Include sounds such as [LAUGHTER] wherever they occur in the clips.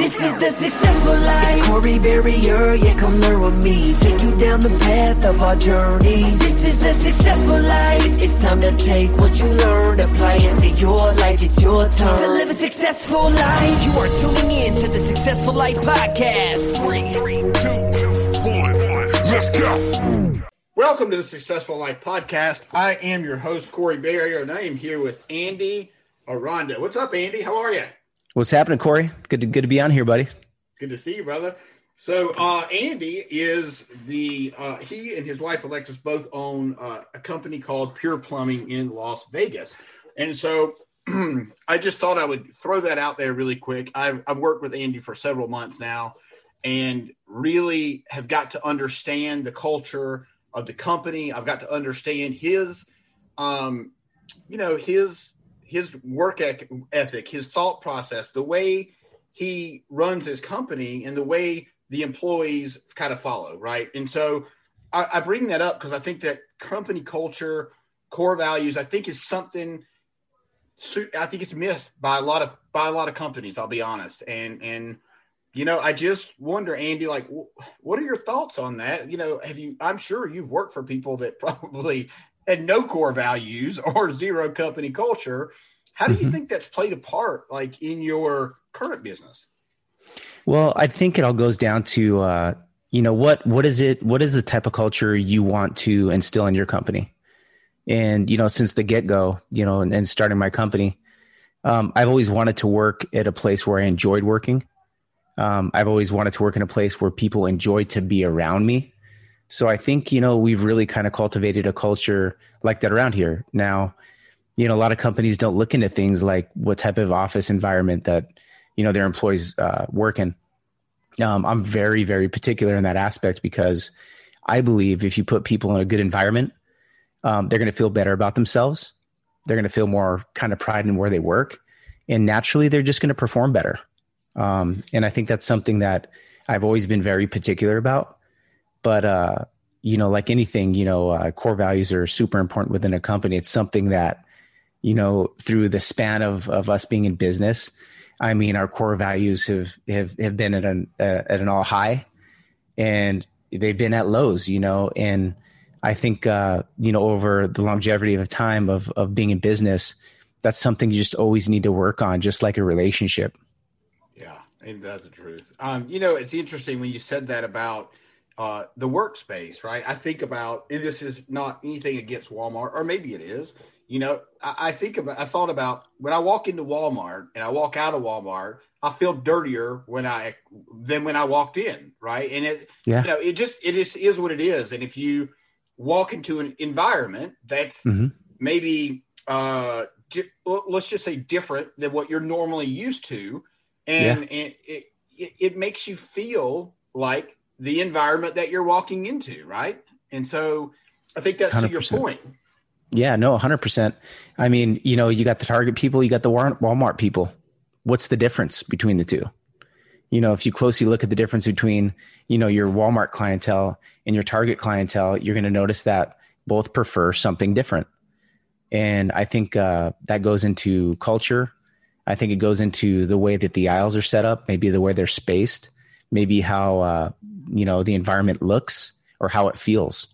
This is the successful life. It's Corey Barrier, yeah, come learn with me. Take you down the path of our journeys. This is the successful life. It's time to take what you learned, apply it to your life. It's your turn to live a successful life. You are tuning in to the Successful Life Podcast. Three, two, one, let's go. Welcome to the Successful Life Podcast. I am your host, Corey Barrier, and I am here with Andy Aranda. What's up, Andy? How are you? What's happening, Corey? Good to good to be on here, buddy. Good to see you, brother. So uh, Andy is the uh, he and his wife Alexis both own uh, a company called Pure Plumbing in Las Vegas, and so [CLEARS THROAT] I just thought I would throw that out there really quick. I've, I've worked with Andy for several months now, and really have got to understand the culture of the company. I've got to understand his, um, you know, his his work ethic, his thought process, the way he runs his company, and the way the employees kind of follow, right? And so I, I bring that up because I think that company culture, core values, I think is something. I think it's missed by a lot of by a lot of companies. I'll be honest, and and you know, I just wonder, Andy, like, what are your thoughts on that? You know, have you? I'm sure you've worked for people that [LAUGHS] probably had no core values [LAUGHS] or zero company culture. How do you mm-hmm. think that's played a part, like in your current business? Well, I think it all goes down to, uh, you know, what what is it? What is the type of culture you want to instill in your company? And you know, since the get go, you know, and, and, starting my company, um, I've always wanted to work at a place where I enjoyed working. Um, I've always wanted to work in a place where people enjoy to be around me. So I think, you know, we've really kind of cultivated a culture like that around here. Now, you know, a lot of companies don't look into things like what type of office environment that, you know, their employees uh, work in. Um, I'm very, very particular in that aspect because I believe if you put people in a good environment, um, they're going to feel better about themselves. They're going to feel more kind of pride in where they work. And naturally, they're just going to perform better. Um, and I think that's something that I've always been very particular about but uh, you know, like anything, you know, uh, core values are super important within a company. It's something that, you know, through the span of of us being in business, I mean, our core values have have have been at an uh, at an all high, and they've been at lows. You know, and I think uh, you know over the longevity of time of of being in business, that's something you just always need to work on, just like a relationship. Yeah, and that's the truth. Um, you know, it's interesting when you said that about uh, the workspace, right? I think about, and this is not anything against Walmart, or maybe it is. You know, I, I think about, I thought about when I walk into Walmart and I walk out of Walmart, I feel dirtier when I than when I walked in, right? And it, yeah. you know, it just it just is what it is. And if you walk into an environment that's mm-hmm. maybe uh, di- let's just say different than what you're normally used to, and, yeah. and it, it it makes you feel like the environment that you're walking into, right? And so I think that's 100%. to your point. Yeah, no, 100%. I mean, you know, you got the Target people, you got the Walmart people. What's the difference between the two? You know, if you closely look at the difference between, you know, your Walmart clientele and your Target clientele, you're going to notice that both prefer something different. And I think uh, that goes into culture. I think it goes into the way that the aisles are set up, maybe the way they're spaced, maybe how uh, you know the environment looks or how it feels.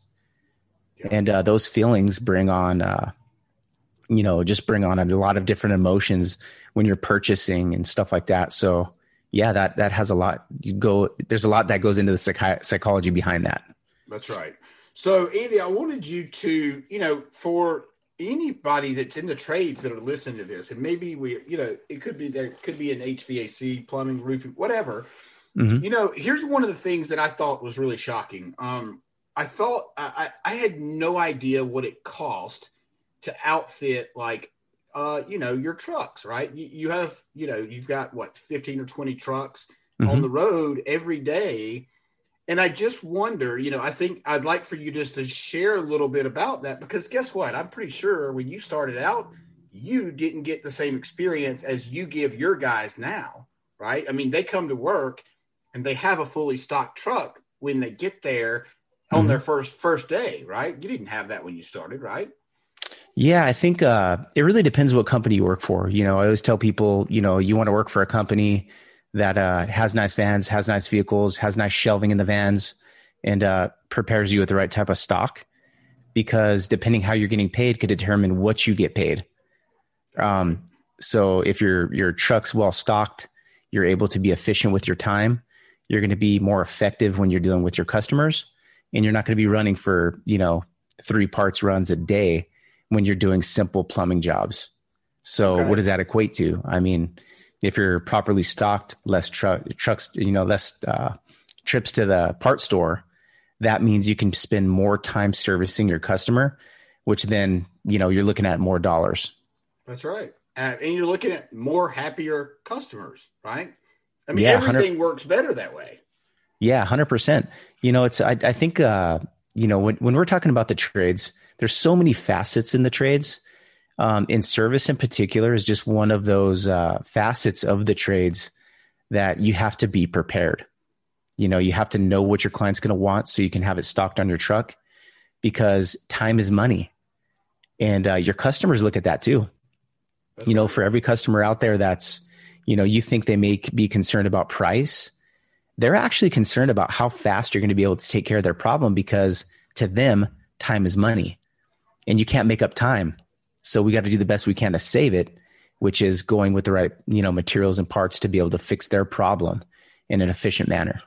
Yeah. And uh, those feelings bring on, uh, you know, just bring on a lot of different emotions when you're purchasing and stuff like that. So, yeah, that that has a lot. You go. There's a lot that goes into the psych- psychology behind that. That's right. So, Andy, I wanted you to, you know, for anybody that's in the trades that are listening to this, and maybe we, you know, it could be there could be an HVAC, plumbing, roofing, whatever. Mm-hmm. You know, here's one of the things that I thought was really shocking. Um, I thought I, I had no idea what it cost to outfit like uh, you know, your trucks, right? You, you, have, you know, you've got what, 15 or 20 trucks mm-hmm. on the road every day. And I just wonder, you know, I think I'd like for you just to share a little bit about that because guess what? I'm pretty sure when you started out, you didn't get the same experience as you give your guys now, right? I mean, they come to work and they have a fully stocked truck when they get there on mm-hmm. their first first day, right? You didn't have that when you started, right? Yeah, I think uh, it really depends what company you work for. You know, I always tell people, you know, you want to work for a company that uh, has nice vans, has nice vehicles, has nice shelving in the vans, and uh, prepares you with the right type of stock. Because depending how you're getting paid could determine what you get paid. Um, so if your your truck's well stocked, you're able to be efficient with your time. You're going to be more effective when you're dealing with your customers, and you're not going to be running for you know three parts runs a day when you're doing simple plumbing jobs. So what does that equate to? I mean, if you're properly stocked, less truck trucks, you know, less uh, trips to the part store, that means you can spend more time servicing your customer, which then you know you're looking at more dollars. That's right, and you're looking at more happier customers, right? I mean, yeah, everything works better that way. Yeah, hundred percent. You know, it's I, I think uh, you know when when we're talking about the trades there's so many facets in the trades. Um, in service in particular is just one of those uh, facets of the trades that you have to be prepared. You know, you have to know what your client's going to want so you can have it stocked on your truck because time is money. And uh, your customers look at that too. You know, for every customer out there that's, you know, you think they may be concerned about price, they're actually concerned about how fast you're going to be able to take care of their problem because to them, time is money and you can't make up time. So we got to do the best we can to save it, which is going with the right, you know, materials and parts to be able to fix their problem in an efficient manner.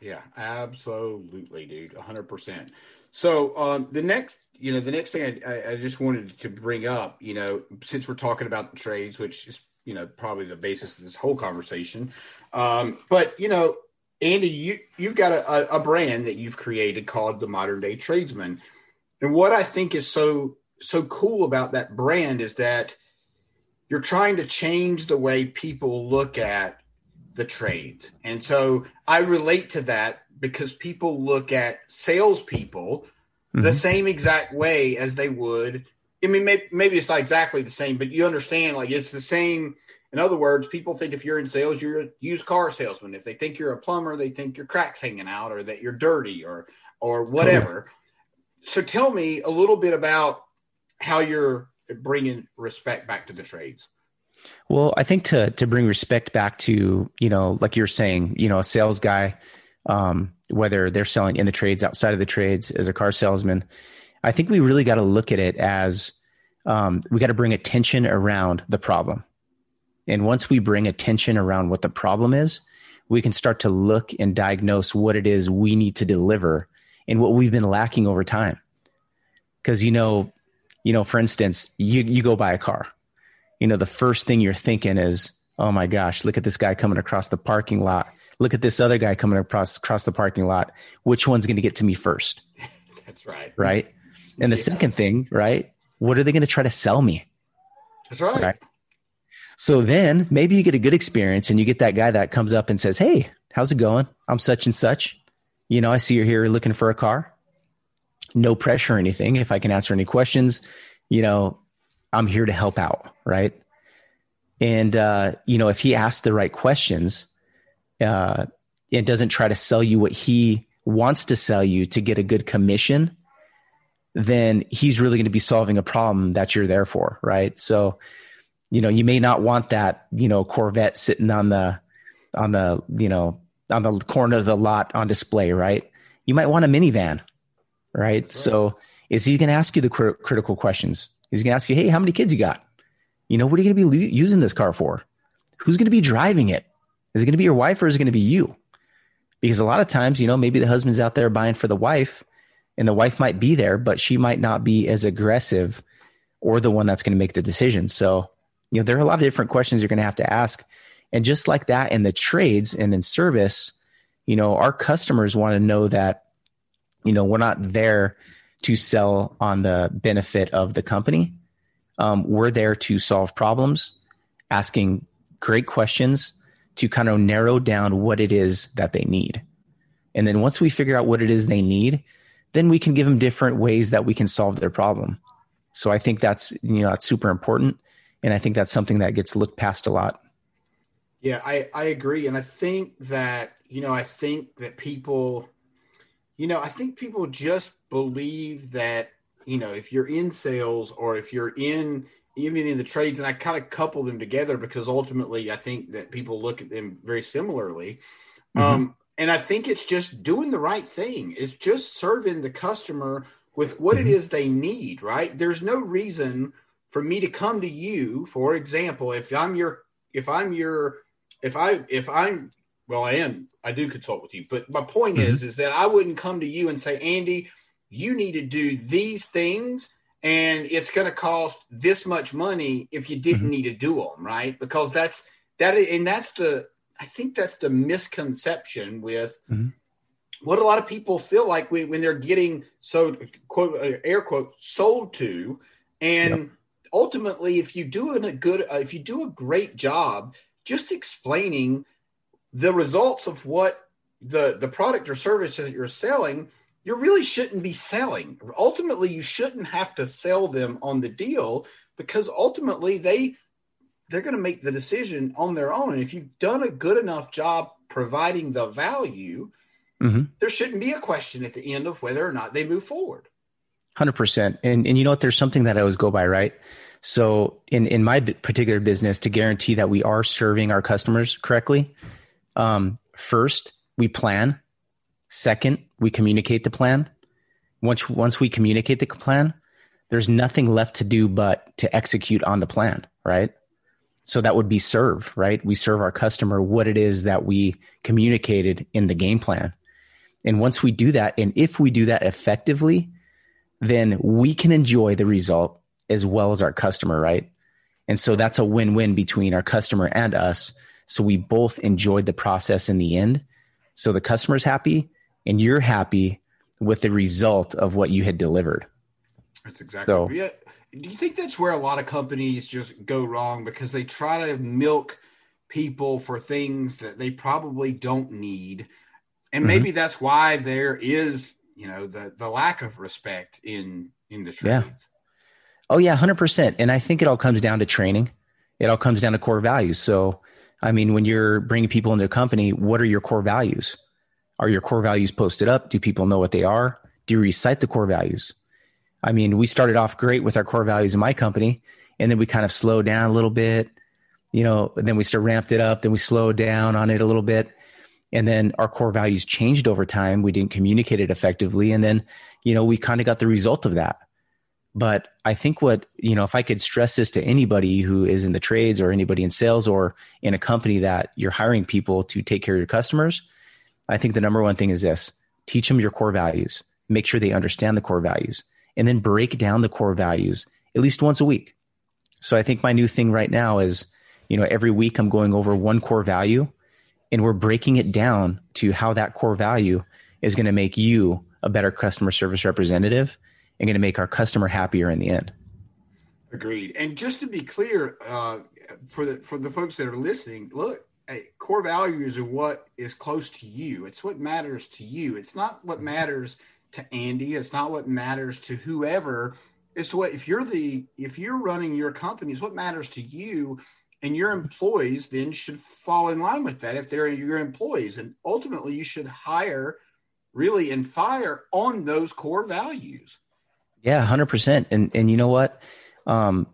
Yeah, absolutely, dude. hundred percent. So um, the next, you know, the next thing I, I, just wanted to bring up, you know, since we're talking about the trades, which is, you know, probably the basis of this whole conversation. Um, but you know, Andy, you you've got a, a brand that you've created called the Modern Day Tradesman. And what I think is so so cool about that brand is that you're trying to change the way people look at the trades. And so I relate to that because people look at salespeople mm-hmm. the same exact way as they would. I mean, maybe, maybe it's not exactly the same, but you understand, like it's the same. In other words, people think if you're in sales, you're a used car salesman. If they think you're a plumber, they think your cracks hanging out or that you're dirty or or whatever so tell me a little bit about how you're bringing respect back to the trades. Well, I think to to bring respect back to you know, like you're saying, you know, a sales guy, um, whether they're selling in the trades, outside of the trades, as a car salesman, I think we really got to look at it as um, we got to bring attention around the problem. And once we bring attention around what the problem is, we can start to look and diagnose what it is we need to deliver and what we've been lacking over time. Because you know, you know, for instance, you you go buy a car. You know, the first thing you're thinking is, "Oh my gosh, look at this guy coming across the parking lot. Look at this other guy coming across across the parking lot. Which one's going to get to me first? [LAUGHS] That's right. Right. And the yeah. second thing, right? What are they going to try to sell me? That's right. right. So then maybe you get a good experience and you get that guy that comes up and says, Hey, how's it going? I'm such and such you know, I see you're here looking for a car. No pressure or anything. If I can answer any questions, you know, I'm here to help out, right? And uh, you know, if he asks the right questions, uh, and doesn't try to sell you what he wants to sell you to get a good commission, then he's really going to be solving a problem that you're there for, right? So, you know, you may not want that, you know, Corvette sitting on the on the, you know, on the corner of the lot on display, right? You might want a minivan, right? right. So, is he going to ask you the cr- critical questions? Is he going to ask you, "Hey, how many kids you got? You know, what are you going to be using this car for? Who's going to be driving it? Is it going to be your wife or is it going to be you?" Because a lot of times, you know, maybe the husband's out there buying for the wife and the wife might be there, but she might not be as aggressive or the one that's going to make the decision. So, you know, there are a lot of different questions you're going to have to ask. And just like that in the trades and in service, you know, our customers want to know that, you know, we're not there to sell on the benefit of the company. Um, we're there to solve problems, asking great questions to kind of narrow down what it is that they need. And then once we figure out what it is they need, then we can give them different ways that we can solve their problem. So I think that's you know that's super important, and I think that's something that gets looked past a lot. Yeah, I I agree, and I think that you know I think that people, you know, I think people just believe that you know if you're in sales or if you're in even in the trades, and I kind of couple them together because ultimately I think that people look at them very similarly. Mm-hmm. Um, and I think it's just doing the right thing. It's just serving the customer with what mm-hmm. it is they need, right? There's no reason for me to come to you, for example, if I'm your if I'm your if I if I'm well, I am I do consult with you, but my point mm-hmm. is is that I wouldn't come to you and say, Andy, you need to do these things and it's going to cost this much money if you didn't mm-hmm. need to do them, right? Because that's that and that's the I think that's the misconception with mm-hmm. what a lot of people feel like when, when they're getting so quote uh, air quote sold to, and yep. Ultimately, if you do a good, uh, if you do a great job, just explaining the results of what the the product or service that you're selling, you really shouldn't be selling. Ultimately, you shouldn't have to sell them on the deal because ultimately they they're going to make the decision on their own. And if you've done a good enough job providing the value, mm-hmm. there shouldn't be a question at the end of whether or not they move forward. Hundred percent. And and you know what? There's something that I always go by, right? So in in my particular business, to guarantee that we are serving our customers correctly, um, first we plan. Second, we communicate the plan. Once once we communicate the plan, there's nothing left to do but to execute on the plan, right? So that would be serve, right? We serve our customer what it is that we communicated in the game plan. And once we do that, and if we do that effectively, then we can enjoy the result as well as our customer, right? And so that's a win win between our customer and us. So we both enjoyed the process in the end. So the customer's happy and you're happy with the result of what you had delivered. That's exactly so, yeah do you think that's where a lot of companies just go wrong because they try to milk people for things that they probably don't need and mm-hmm. maybe that's why there is you know the the lack of respect in in the trades. Yeah. oh yeah 100% and i think it all comes down to training. It all comes down to core values. So i mean when you're bringing people into a company what are your core values? Are your core values posted up? Do people know what they are? Do you recite the core values? I mean, we started off great with our core values in my company, and then we kind of slowed down a little bit, you know, and then we still ramped it up, then we slowed down on it a little bit. And then our core values changed over time. We didn't communicate it effectively. And then, you know, we kind of got the result of that. But I think what, you know, if I could stress this to anybody who is in the trades or anybody in sales or in a company that you're hiring people to take care of your customers, I think the number one thing is this teach them your core values, make sure they understand the core values and then break down the core values at least once a week. So I think my new thing right now is, you know, every week I'm going over one core value and we're breaking it down to how that core value is going to make you a better customer service representative and going to make our customer happier in the end. Agreed. And just to be clear, uh, for the for the folks that are listening, look, core values are what is close to you. It's what matters to you. It's not what matters to Andy. It's not what matters to whoever. It's what if you're the if you're running your company, it's what matters to you and your employees then should fall in line with that if they're your employees. And ultimately you should hire really and fire on those core values. Yeah, hundred percent. And and you know what? Um,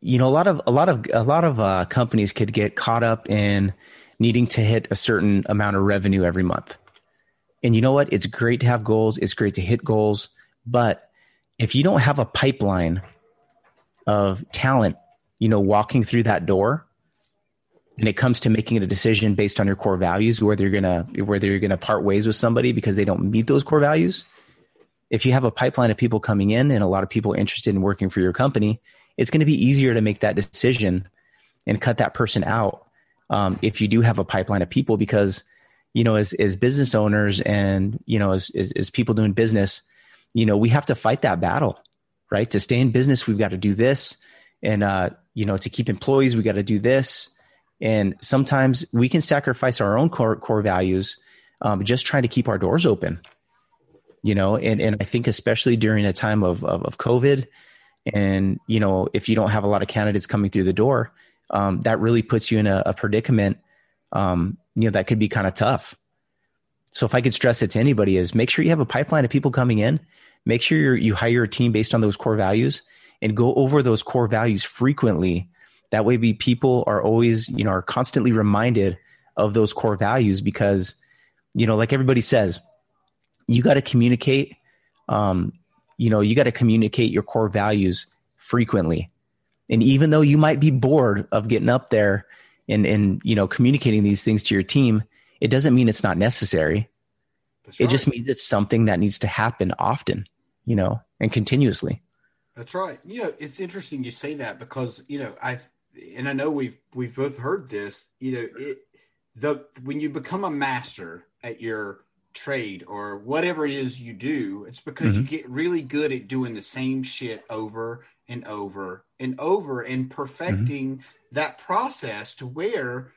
you know, a lot of a lot of a lot of uh, companies could get caught up in needing to hit a certain amount of revenue every month. And you know what? It's great to have goals. It's great to hit goals, but if you don't have a pipeline of talent, you know, walking through that door, and it comes to making a decision based on your core values, whether you're gonna whether you're gonna part ways with somebody because they don't meet those core values. If you have a pipeline of people coming in and a lot of people interested in working for your company, it's going to be easier to make that decision and cut that person out um, if you do have a pipeline of people because you know as as business owners and you know as, as, as people doing business you know we have to fight that battle right? To stay in business we've got to do this. And uh, you know to keep employees we got to do this and sometimes we can sacrifice our own core, core values um, just trying to keep our doors open. You know, and, and I think especially during a time of, of, of COVID, and you know, if you don't have a lot of candidates coming through the door, um, that really puts you in a, a predicament. Um, you know, that could be kind of tough. So if I could stress it to anybody is make sure you have a pipeline of people coming in. Make sure you hire a team based on those core values and go over those core values frequently that way, be people are always, you know, are constantly reminded of those core values because, you know, like everybody says, you got to communicate. Um, you know, you got to communicate your core values frequently. And even though you might be bored of getting up there and and you know communicating these things to your team, it doesn't mean it's not necessary. Right. It just means it's something that needs to happen often, you know, and continuously. That's right. You know, it's interesting you say that because you know I and I know we've we've both heard this. You know, it the when you become a master at your trade or whatever it is you do, it's because mm-hmm. you get really good at doing the same shit over and over and over and perfecting mm-hmm. that process to where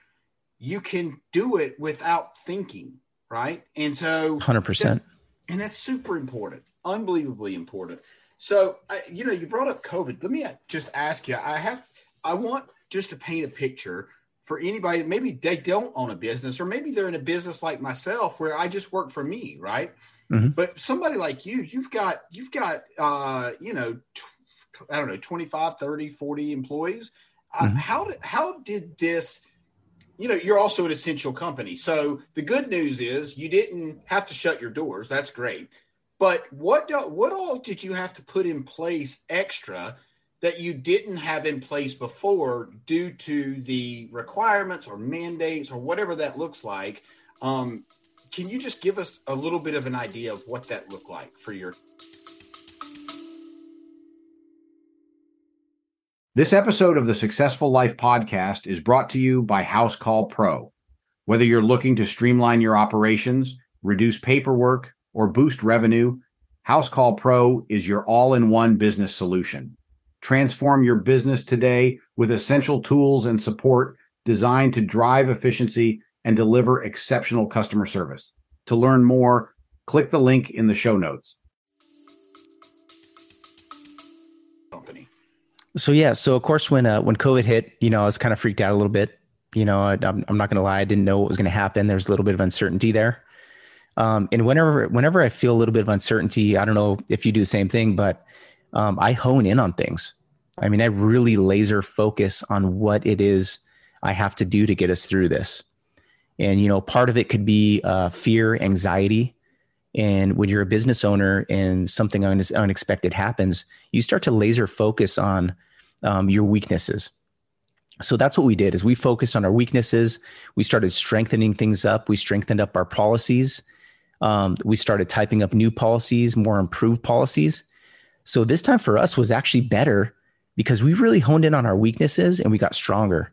you can do it without thinking, right? And so, hundred percent, and that's super important, unbelievably important. So, you know, you brought up COVID. Let me just ask you. I have I want just to paint a picture for anybody maybe they don't own a business or maybe they're in a business like myself where I just work for me, right? Mm-hmm. But somebody like you, you've got you've got uh, you know, I don't know, 25, 30, 40 employees. Uh, mm-hmm. How did how did this you know, you're also an essential company. So the good news is you didn't have to shut your doors. That's great. But what do, what all did you have to put in place extra that you didn't have in place before due to the requirements or mandates or whatever that looks like. Um, can you just give us a little bit of an idea of what that looked like for your? This episode of the Successful Life podcast is brought to you by Housecall Pro. Whether you're looking to streamline your operations, reduce paperwork, or boost revenue, Housecall Pro is your all in one business solution. Transform your business today with essential tools and support designed to drive efficiency and deliver exceptional customer service. To learn more, click the link in the show notes. Company. So yeah, so of course when uh, when COVID hit, you know, I was kind of freaked out a little bit. You know, I, am I'm not going to lie, I didn't know what was going to happen. There's a little bit of uncertainty there. Um, and whenever whenever I feel a little bit of uncertainty, I don't know if you do the same thing, but um, I hone in on things. I mean, I really laser focus on what it is I have to do to get us through this. And, you know, part of it could be uh, fear, anxiety. And when you're a business owner and something unexpected happens, you start to laser focus on um, your weaknesses. So that's what we did is we focused on our weaknesses. We started strengthening things up. We strengthened up our policies. Um, we started typing up new policies, more improved policies. So this time for us was actually better because we really honed in on our weaknesses and we got stronger.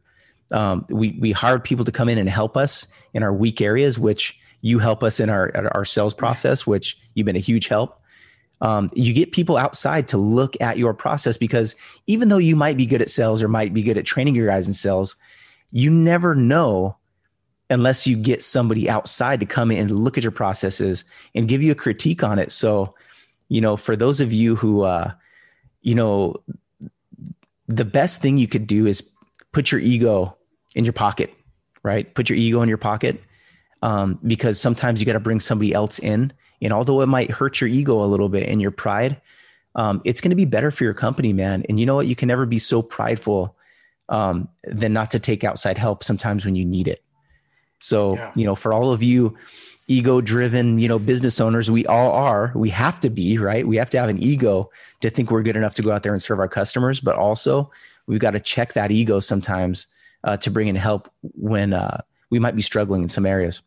Um, we we hired people to come in and help us in our weak areas, which you help us in our our sales process, which you've been a huge help. Um, you get people outside to look at your process because even though you might be good at sales or might be good at training your guys in sales, you never know unless you get somebody outside to come in and look at your processes and give you a critique on it. So, you know, for those of you who, uh, you know, the best thing you could do is put your ego in your pocket, right? Put your ego in your pocket um, because sometimes you got to bring somebody else in. And although it might hurt your ego a little bit and your pride, um, it's going to be better for your company, man. And you know what? You can never be so prideful um, than not to take outside help sometimes when you need it. So, yeah. you know, for all of you ego driven, you know, business owners, we all are, we have to be, right? We have to have an ego to think we're good enough to go out there and serve our customers, but also we've got to check that ego sometimes uh, to bring in help when uh, we might be struggling in some areas.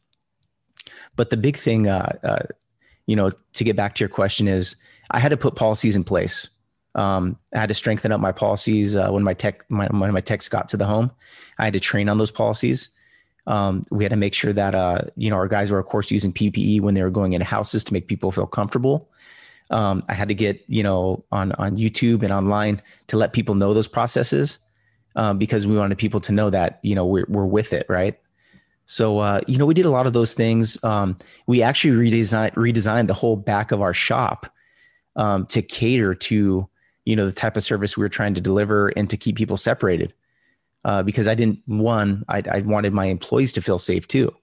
But the big thing, uh, uh you know, to get back to your question is I had to put policies in place. Um, I had to strengthen up my policies uh, when my tech my, when my techs got to the home. I had to train on those policies. Um, we had to make sure that uh, you know our guys were of course using PPE when they were going into houses to make people feel comfortable. Um, I had to get you know on on YouTube and online to let people know those processes um, because we wanted people to know that you know we're we're with it, right? So uh, you know we did a lot of those things. Um, we actually redesigned redesigned the whole back of our shop um, to cater to you know the type of service we were trying to deliver and to keep people separated uh, because i didn't one I, I wanted my employees to feel safe too.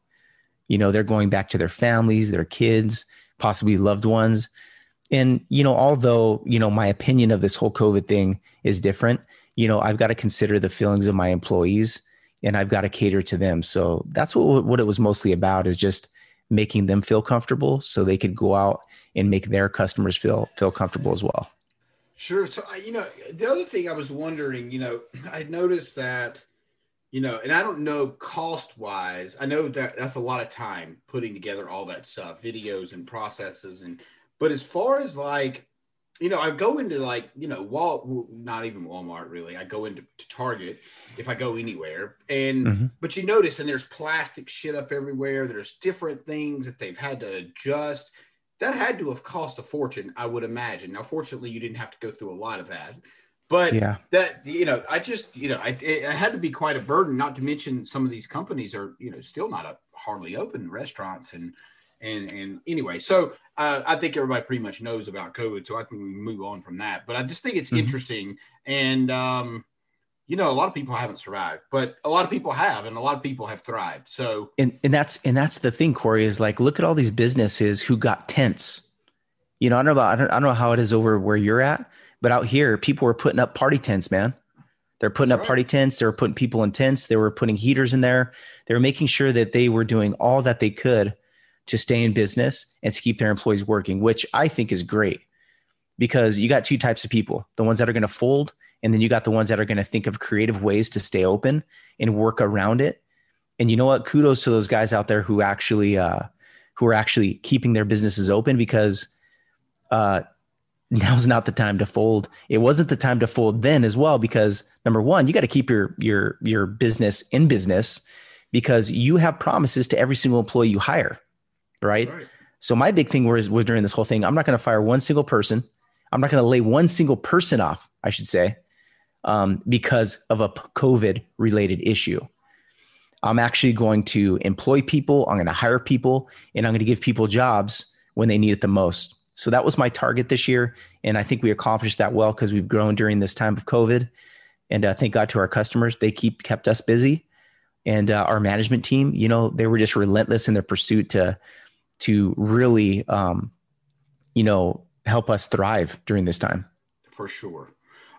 You know they're going back to their families their kids possibly loved ones. And you know although you know my opinion of this whole covid thing is different you know i've got to consider the feelings of my employees and i've got to cater to them. So that's what what it was mostly about is just making them feel comfortable so they could go out and make their customers feel feel comfortable as well. Sure. So you know, the other thing I was wondering, you know, [LAUGHS] I noticed that, you know, and I don't know cost wise. I know that that's a lot of time putting together all that stuff, videos and processes, and but as far as like you know, I go into like, you know, Wal, not even Walmart really. I go into Target if I go anywhere. And, mm-hmm. but you notice, and there's plastic shit up everywhere. There's different things that they've had to adjust. That had to have cost a fortune, I would imagine. Now, fortunately, you didn't have to go through a lot of that. But yeah, that, you know, I just, you know, I, it, it had to be quite a burden, not to mention some of these companies are, you know, still not a, hardly open restaurants and, and and anyway, so uh, I think everybody pretty much knows about COVID, so I think we move on from that. But I just think it's mm-hmm. interesting, and um, you know, a lot of people haven't survived, but a lot of people have, and a lot of people have thrived. So and and that's and that's the thing, Corey, is like look at all these businesses who got tents. You know, I don't know about I don't, I don't know how it is over where you're at, but out here, people were putting up party tents, man. They're putting That's up right. party tents. They were putting people in tents. They were putting heaters in there. They were making sure that they were doing all that they could to stay in business and to keep their employees working, which I think is great because you got two types of people the ones that are going to fold, and then you got the ones that are going to think of creative ways to stay open and work around it. And you know what? Kudos to those guys out there who actually, uh, who are actually keeping their businesses open because uh, now's not the time to fold. It wasn't the time to fold then as well because number one, you got to keep your your your business in business because you have promises to every single employee you hire right? right. So my big thing was was during this whole thing, I'm not going to fire one single person. I'm not going to lay one single person off, I should say, um, because of a COVID related issue. I'm actually going to employ people. I'm going to hire people, and I'm going to give people jobs when they need it the most. So that was my target this year, and I think we accomplished that well because we've grown during this time of COVID. And uh, thank God to our customers, they keep kept us busy, and uh, our management team, you know, they were just relentless in their pursuit to to really, um, you know, help us thrive during this time. For sure.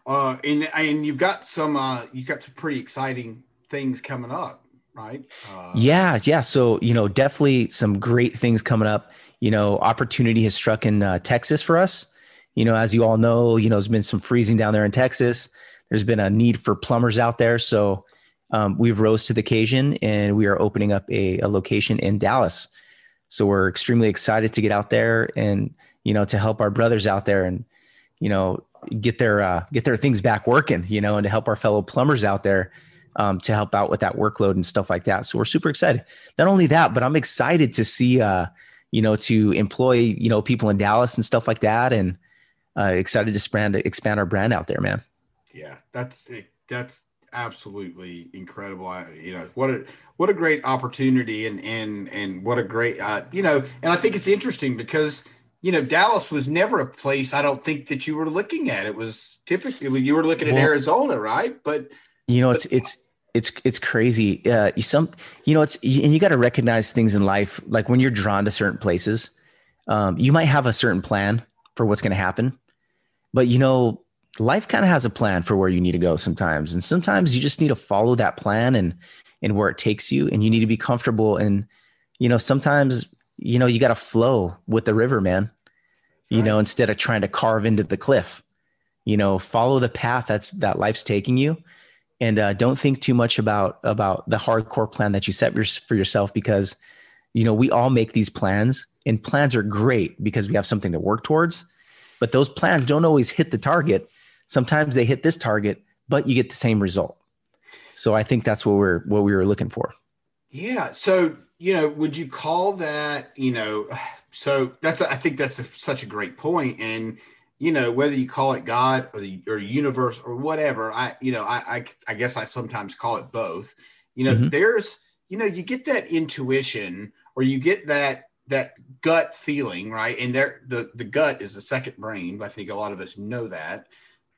Uh, and and you've got some uh, you've got some pretty exciting things coming up, right? Uh, yeah, yeah. So you know, definitely some great things coming up. You know, opportunity has struck in uh, Texas for us. You know, as you all know, you know, there's been some freezing down there in Texas. There's been a need for plumbers out there, so um, we've rose to the occasion, and we are opening up a, a location in Dallas. So we're extremely excited to get out there and you know to help our brothers out there and you know get their uh, get their things back working. You know, and to help our fellow plumbers out there um, to help out with that workload and stuff like that. So we're super excited. Not only that, but I'm excited to see uh, you know to employ you know people in Dallas and stuff like that, and uh, excited to expand expand our brand out there, man. Yeah, that's that's absolutely incredible. I, you know what a what a great opportunity and and and what a great uh, you know. And I think it's interesting because you know Dallas was never a place I don't think that you were looking at. It was typically you were looking at well, Arizona, right? But you know it's but, it's it's it's crazy. Uh, you some you know it's and you got to recognize things in life like when you're drawn to certain places. Um, you might have a certain plan for what's going to happen, but you know, life kind of has a plan for where you need to go sometimes. And sometimes you just need to follow that plan and and where it takes you. And you need to be comfortable. And, you know, sometimes, you know, you got to flow with the river, man. You right. know, instead of trying to carve into the cliff. You know, follow the path that's that life's taking you and uh, don't think too much about about the hardcore plan that you set for yourself because you know we all make these plans and plans are great because we have something to work towards but those plans don't always hit the target sometimes they hit this target but you get the same result so i think that's what we're what we were looking for yeah so you know would you call that you know [SIGHS] so that's i think that's a, such a great point and you know whether you call it god or the or universe or whatever i you know i i, I guess i sometimes call it both. You know mm-hmm. there's you know you get that intuition or you get that that gut feeling right? And there the the gut is the second brain. I think a lot of us know that.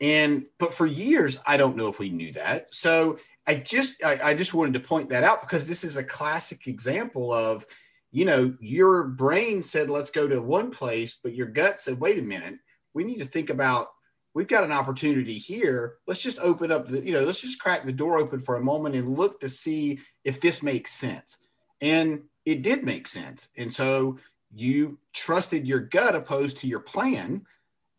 And but for years i don't know if we knew that. So i just I, I just wanted to point that out because this is a classic example of you know your brain said let's go to one place but your gut said wait a minute we need to think about we've got an opportunity here. Let's just open up the, you know, let's just crack the door open for a moment and look to see if this makes sense. And it did make sense. And so you trusted your gut opposed to your plan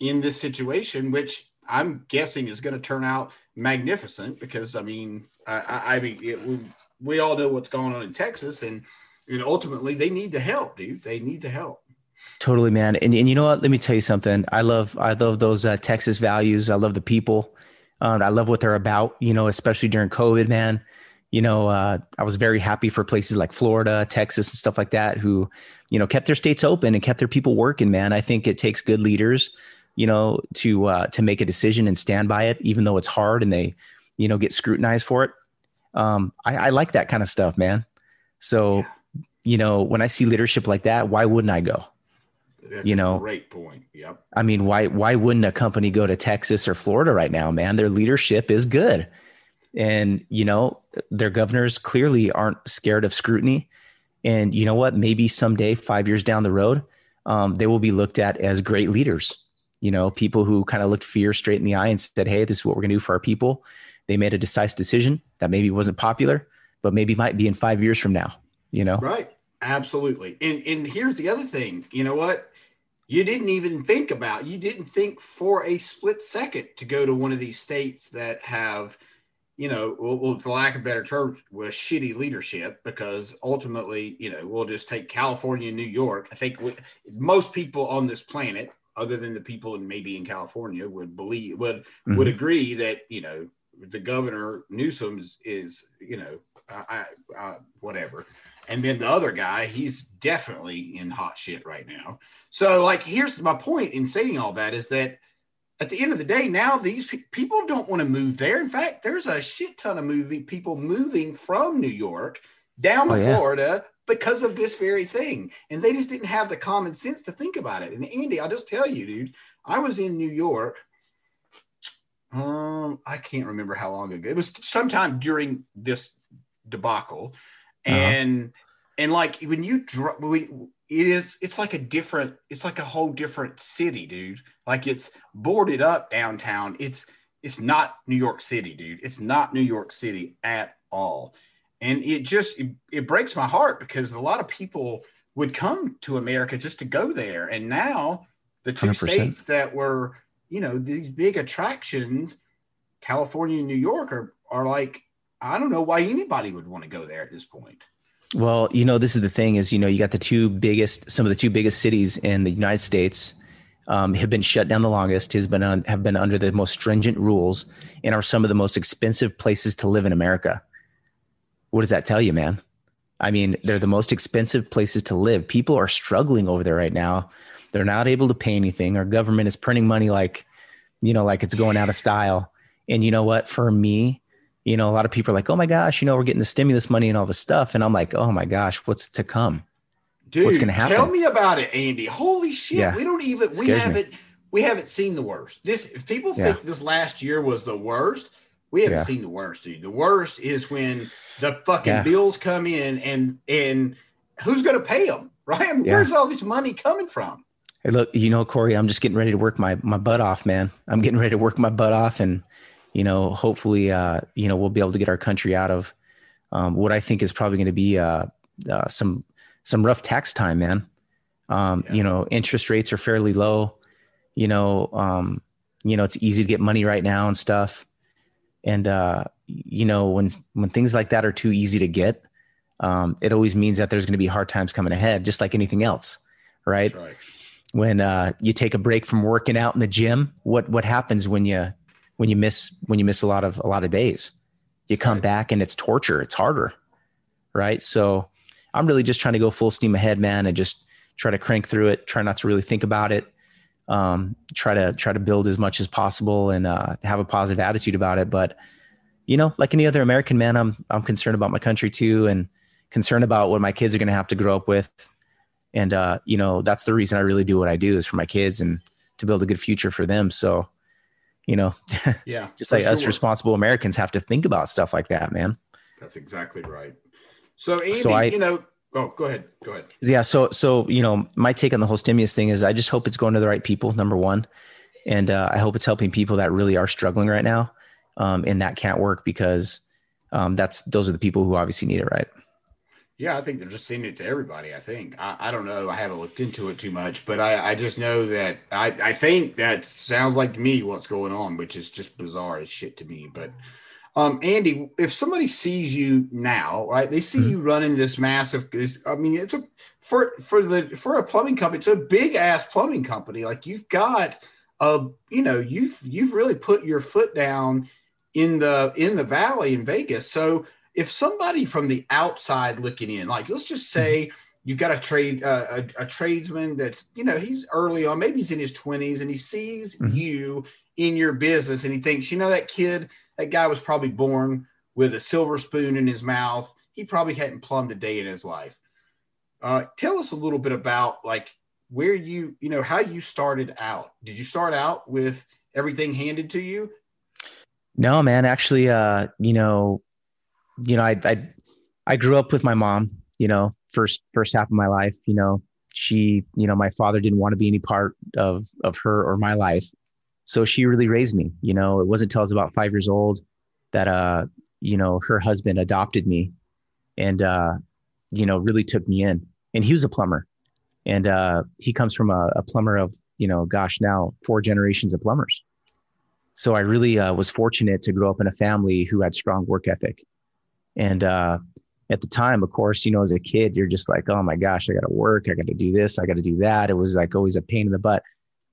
in this situation, which I'm guessing is going to turn out magnificent because I mean, I, I mean, it, we, we all know what's going on in Texas and, and ultimately they need the help, dude. They need the help. Totally, man. And, and you know what? Let me tell you something. I love I love those uh, Texas values. I love the people. Um, I love what they're about. You know, especially during COVID, man. You know, uh, I was very happy for places like Florida, Texas, and stuff like that, who, you know, kept their states open and kept their people working. Man, I think it takes good leaders, you know, to uh, to make a decision and stand by it, even though it's hard and they, you know, get scrutinized for it. Um, I, I like that kind of stuff, man. So, yeah. you know, when I see leadership like that, why wouldn't I go? That's you know, great point. Yep. I mean, why why wouldn't a company go to Texas or Florida right now, man? Their leadership is good. And, you know, their governors clearly aren't scared of scrutiny. And you know what? Maybe someday, five years down the road, um, they will be looked at as great leaders. You know, people who kind of looked fear straight in the eye and said, Hey, this is what we're gonna do for our people. They made a decisive decision that maybe wasn't popular, but maybe might be in five years from now, you know? Right. Absolutely. And and here's the other thing. You know what? you didn't even think about you didn't think for a split second to go to one of these states that have you know well, for lack of better terms with shitty leadership because ultimately you know we'll just take california and new york i think we, most people on this planet other than the people in maybe in california would believe would mm-hmm. would agree that you know the governor newsom is, is you know I, I, whatever and then the other guy, he's definitely in hot shit right now. So, like, here's my point in saying all that is that at the end of the day, now these pe- people don't want to move there. In fact, there's a shit ton of moving people moving from New York down to oh, yeah. Florida because of this very thing. And they just didn't have the common sense to think about it. And Andy, I'll just tell you, dude, I was in New York. Um, I can't remember how long ago. It was sometime during this debacle uh-huh. and and like when you drop it is it's like a different it's like a whole different city dude like it's boarded up downtown it's it's not new york city dude it's not new york city at all and it just it, it breaks my heart because a lot of people would come to america just to go there and now the 2 100%. states that were you know these big attractions california and new york are are like I don't know why anybody would want to go there at this point. Well, you know, this is the thing is, you know, you got the two biggest, some of the two biggest cities in the United States um, have been shut down the longest, has been on, have been under the most stringent rules, and are some of the most expensive places to live in America. What does that tell you, man? I mean, they're the most expensive places to live. People are struggling over there right now. They're not able to pay anything. Our government is printing money like, you know, like it's going out of style. And you know what? For me, you know, a lot of people are like, oh my gosh, you know, we're getting the stimulus money and all this stuff. And I'm like, oh my gosh, what's to come? Dude, what's going to happen? Tell me about it, Andy. Holy shit. Yeah. We don't even, we haven't, me. we haven't seen the worst. This, if people yeah. think this last year was the worst, we haven't yeah. seen the worst, dude. The worst is when the fucking bills come in and, and who's going to pay them? Right? I mean, where's all this money coming from? Hey, look, you know, Corey, I'm just getting ready to work my my butt off, man. I'm getting ready to work my butt off, and you know, hopefully, uh, you know, we'll be able to get our country out of um, what I think is probably going to be uh, uh, some some rough tax time, man. Um, yeah. You know, interest rates are fairly low. You know, um, you know, it's easy to get money right now and stuff. And uh, you know, when when things like that are too easy to get, um, it always means that there's going to be hard times coming ahead, just like anything else, right? right. When uh, you take a break from working out in the gym, what what happens when you when you miss when you miss a lot of a lot of days? You come right. back and it's torture. It's harder, right? So I'm really just trying to go full steam ahead, man, and just try to crank through it. Try not to really think about it. Um, try to try to build as much as possible and uh, have a positive attitude about it. But you know, like any other American man, I'm I'm concerned about my country too, and concerned about what my kids are going to have to grow up with. And uh, you know, that's the reason I really do what I do is for my kids and to build a good future for them. So, you know, [LAUGHS] yeah, just like sure. us responsible Americans have to think about stuff like that, man. That's exactly right. So, Andy, so I, you know, oh, go ahead, go ahead. Yeah, so so you know, my take on the whole stimulus thing is I just hope it's going to the right people. Number one, and uh, I hope it's helping people that really are struggling right now, um, and that can't work because um, that's those are the people who obviously need it, right? Yeah, I think they're just sending it to everybody. I think I, I don't know. I haven't looked into it too much, but I, I just know that I, I think that sounds like to me what's going on, which is just bizarre as shit to me. But um, Andy, if somebody sees you now, right, they see mm-hmm. you running this massive. I mean, it's a for for the for a plumbing company. It's a big ass plumbing company. Like you've got a, you know, you've you've really put your foot down in the in the valley in Vegas. So if somebody from the outside looking in, like let's just say mm-hmm. you've got a trade uh, a, a, tradesman that's you know he's early on, maybe he's in his twenties, and he sees mm-hmm. you in your business, and he thinks, you know, that kid, that guy was probably born with a silver spoon in his mouth. He probably hadn't plumbed a day in his life. Uh, tell us a little bit about like where you you know how you started out. Did you start out with everything handed to you? No, man. Actually, uh, you know, you know, I, I, I grew up with my mom, you know, first, first half of my life, you know, she, you know, my father didn't want to be any part of, of her or my life. So she really raised me, you know, it wasn't until I was about five years old that, uh, you know, her husband adopted me and, uh, you know, really took me in and he was a plumber and, uh, he comes from a, a plumber of, you know, gosh, now four generations of plumbers. So I really uh, was fortunate to grow up in a family who had strong work ethic and uh, at the time, of course, you know, as a kid, you're just like, oh my gosh, I got to work. I got to do this. I got to do that. It was like always a pain in the butt.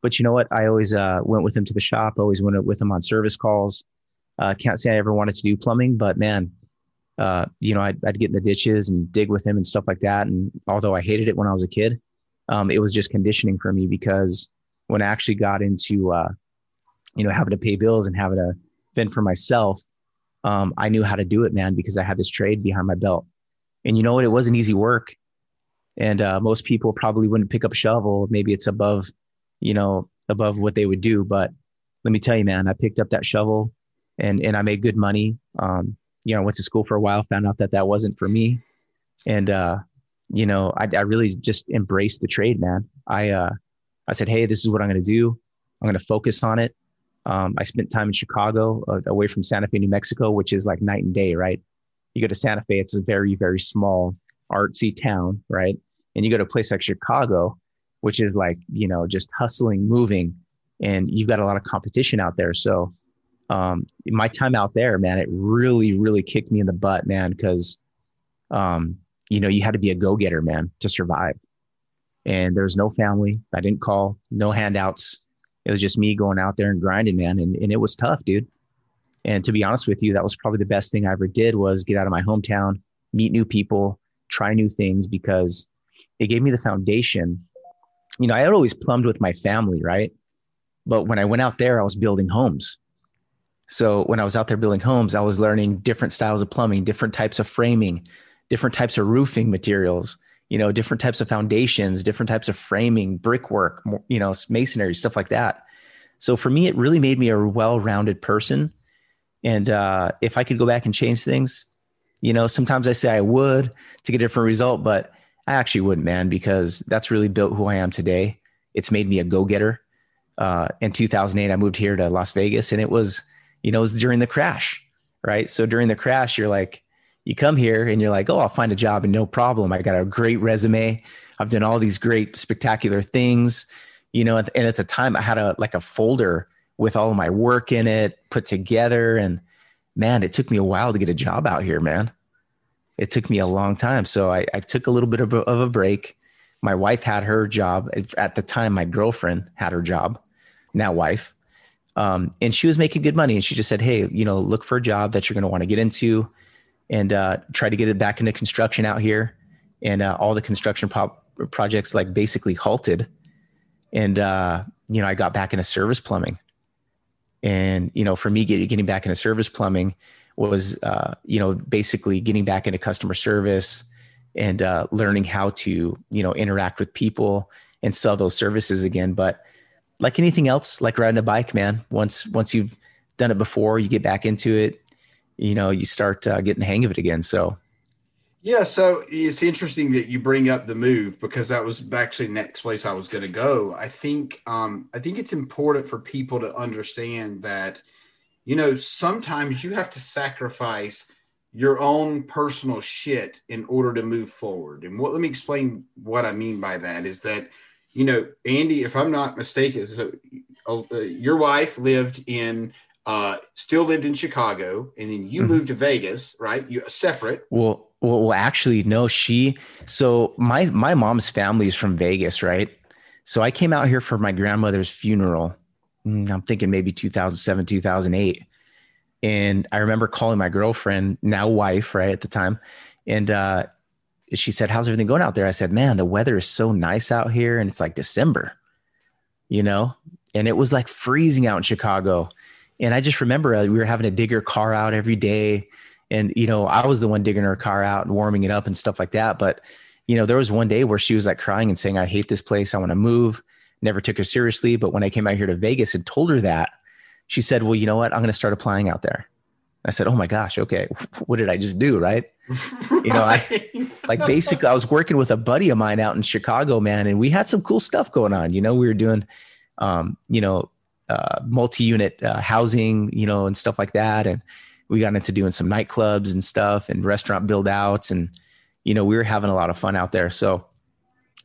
But you know what? I always uh, went with him to the shop. Always went with him on service calls. Uh, can't say I ever wanted to do plumbing, but man, uh, you know, I'd, I'd, get in the ditches and dig with him and stuff like that. And although I hated it when I was a kid, um, it was just conditioning for me because when I actually got into, uh, you know, having to pay bills and having to fend for myself, um, I knew how to do it, man, because I had this trade behind my belt. And you know what? It wasn't easy work. And uh, most people probably wouldn't pick up a shovel. Maybe it's above, you know, above what they would do. But let me tell you, man, I picked up that shovel and, and I made good money. Um, you know, I went to school for a while, found out that that wasn't for me. And, uh, you know, I, I really just embraced the trade, man. I, uh, I said, Hey, this is what I'm going to do. I'm going to focus on it. Um, I spent time in Chicago, uh, away from Santa Fe, New Mexico, which is like night and day, right? You go to Santa Fe, it's a very, very small, artsy town, right? And you go to a place like Chicago, which is like, you know, just hustling, moving, and you've got a lot of competition out there. So, um, my time out there, man, it really, really kicked me in the butt, man, because, um, you know, you had to be a go getter, man, to survive. And there's no family. I didn't call, no handouts it was just me going out there and grinding, man. And, and it was tough, dude. And to be honest with you, that was probably the best thing I ever did was get out of my hometown, meet new people, try new things because it gave me the foundation. You know, I had always plumbed with my family, right? But when I went out there, I was building homes. So when I was out there building homes, I was learning different styles of plumbing, different types of framing, different types of roofing materials, you know, different types of foundations, different types of framing, brickwork, you know, masonry, stuff like that. So for me, it really made me a well-rounded person. And uh, if I could go back and change things, you know, sometimes I say I would to get a different result, but I actually wouldn't, man, because that's really built who I am today. it's made me a go-getter. Uh, in 2008, I moved here to Las Vegas and it was, you know, it was during the crash, right? So during the crash, you're like, you come here and you're like, oh, I'll find a job and no problem. I got a great resume. I've done all these great, spectacular things, you know. And at the time, I had a like a folder with all of my work in it put together. And man, it took me a while to get a job out here, man. It took me a long time. So I, I took a little bit of a, of a break. My wife had her job at the time. My girlfriend had her job, now wife, um, and she was making good money. And she just said, "Hey, you know, look for a job that you're going to want to get into." and uh, try to get it back into construction out here. And uh, all the construction pro- projects like basically halted. And uh, you know, I got back into service plumbing. And you know, for me, getting getting back into service plumbing was uh, you know basically getting back into customer service and uh, learning how to you know interact with people and sell those services again. But like anything else, like riding a bike, man, once once you've done it before, you get back into it you know you start uh, getting the hang of it again so yeah so it's interesting that you bring up the move because that was actually next place i was going to go i think um i think it's important for people to understand that you know sometimes you have to sacrifice your own personal shit in order to move forward and what let me explain what i mean by that is that you know andy if i'm not mistaken so uh, your wife lived in uh, still lived in Chicago, and then you mm-hmm. moved to Vegas, right? You separate. Well, well, well, actually, no. She. So my my mom's family is from Vegas, right? So I came out here for my grandmother's funeral. Mm, I'm thinking maybe 2007, 2008. And I remember calling my girlfriend, now wife, right at the time, and uh, she said, "How's everything going out there?" I said, "Man, the weather is so nice out here, and it's like December, you know." And it was like freezing out in Chicago and I just remember uh, we were having to dig her car out every day. And, you know, I was the one digging her car out and warming it up and stuff like that. But, you know, there was one day where she was like crying and saying, I hate this place. I want to move. Never took her seriously. But when I came out here to Vegas and told her that, she said, Well, you know what? I'm going to start applying out there. I said, Oh my gosh, okay. [LAUGHS] What did I just do? Right. [LAUGHS] You know, I [LAUGHS] like basically I was working with a buddy of mine out in Chicago, man, and we had some cool stuff going on. You know, we were doing um, you know, uh, multi-unit uh, housing, you know, and stuff like that. And we got into doing some nightclubs and stuff and restaurant build outs. And, you know, we were having a lot of fun out there. So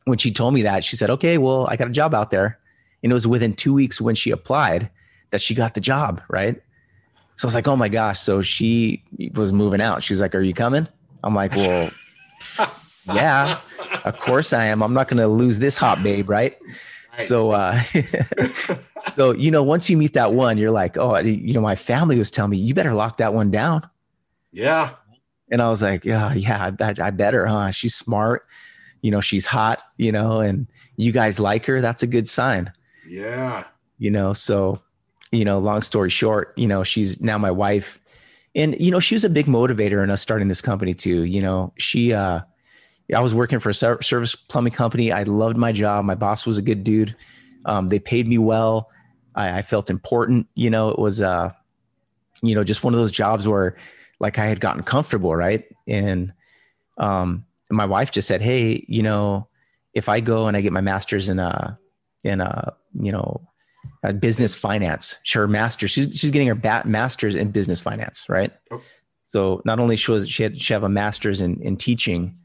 when she told me that, she said, okay, well, I got a job out there. And it was within two weeks when she applied that she got the job. Right. So I was like, oh my gosh. So she was moving out. She was like, are you coming? I'm like, well, [LAUGHS] yeah, of course I am. I'm not going to lose this hot babe. Right. right. So, uh, [LAUGHS] so you know, once you meet that one, you're like, oh, you know, my family was telling me you better lock that one down. Yeah. And I was like, yeah, yeah, I, I better, huh? She's smart, you know, she's hot, you know, and you guys like her. That's a good sign. Yeah. You know, so, you know, long story short, you know, she's now my wife. And, you know, she was a big motivator in us starting this company too. You know, she, uh, I was working for a service plumbing company. I loved my job. My boss was a good dude. Um, they paid me well. I, I, felt important. You know, it was, uh, you know, just one of those jobs where like I had gotten comfortable, right? And um, my wife just said, "Hey, you know, if I go and I get my master's in a in a you know a business finance, her master's, she's she's getting her bat master's in business finance, right? Oh. So not only she was she had she have a master's in in teaching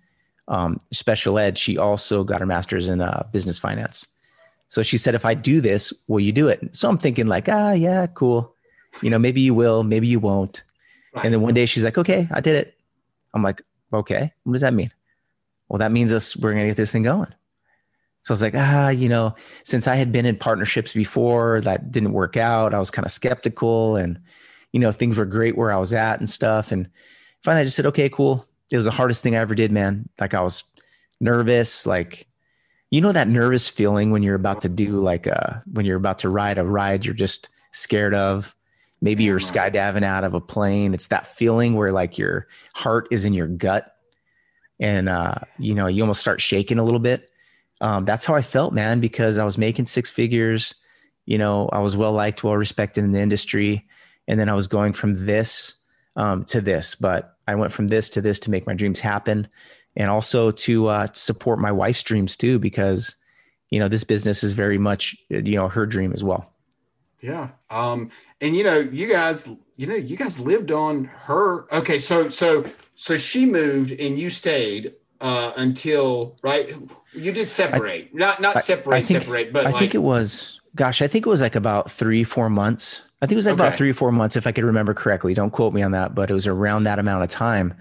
um, special ed, she also got her master's in uh, business finance. So she said, if I do this, will you do it? So I'm thinking like, ah, yeah, cool. You know, maybe you will, maybe you won't. Right. And then one day she's like, okay, I did it. I'm like, okay, what does that mean? Well, that means us, we're going to get this thing going. So I was like, ah, you know, since I had been in partnerships before that didn't work out, I was kind of skeptical and, you know, things were great where I was at and stuff. And finally I just said, okay, cool. It was the hardest thing I ever did, man. Like I was nervous, like, you know that nervous feeling when you're about to do like a uh, when you're about to ride a ride you're just scared of maybe you're skydiving out of a plane it's that feeling where like your heart is in your gut and uh, you know you almost start shaking a little bit um, that's how i felt man because i was making six figures you know i was well liked well respected in the industry and then i was going from this um, to this but i went from this to this to make my dreams happen and also to uh, support my wife's dreams too, because you know, this business is very much, you know, her dream as well. Yeah. Um, and you know, you guys, you know, you guys lived on her. Okay. So, so, so she moved and you stayed uh, until right. You did separate, I, not not separate, I think, separate, but I like, think it was. Gosh, I think it was like about three, four months. I think it was like okay. about three or four months, if I could remember correctly. Don't quote me on that, but it was around that amount of time.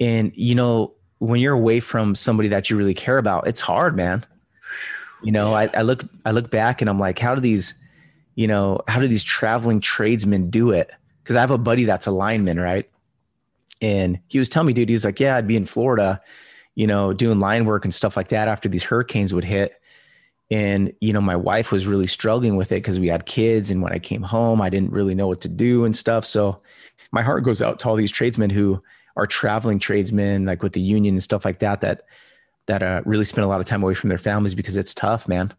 And you know, when you're away from somebody that you really care about, it's hard, man. You know, yeah. I, I look I look back and I'm like, how do these, you know, how do these traveling tradesmen do it? Because I have a buddy that's a lineman, right? And he was telling me, dude, he was like, yeah, I'd be in Florida you know, doing line work and stuff like that after these hurricanes would hit. And, you know, my wife was really struggling with it because we had kids. And when I came home, I didn't really know what to do and stuff. So my heart goes out to all these tradesmen who are traveling tradesmen, like with the union and stuff like that, that, that uh, really spend a lot of time away from their families because it's tough, man.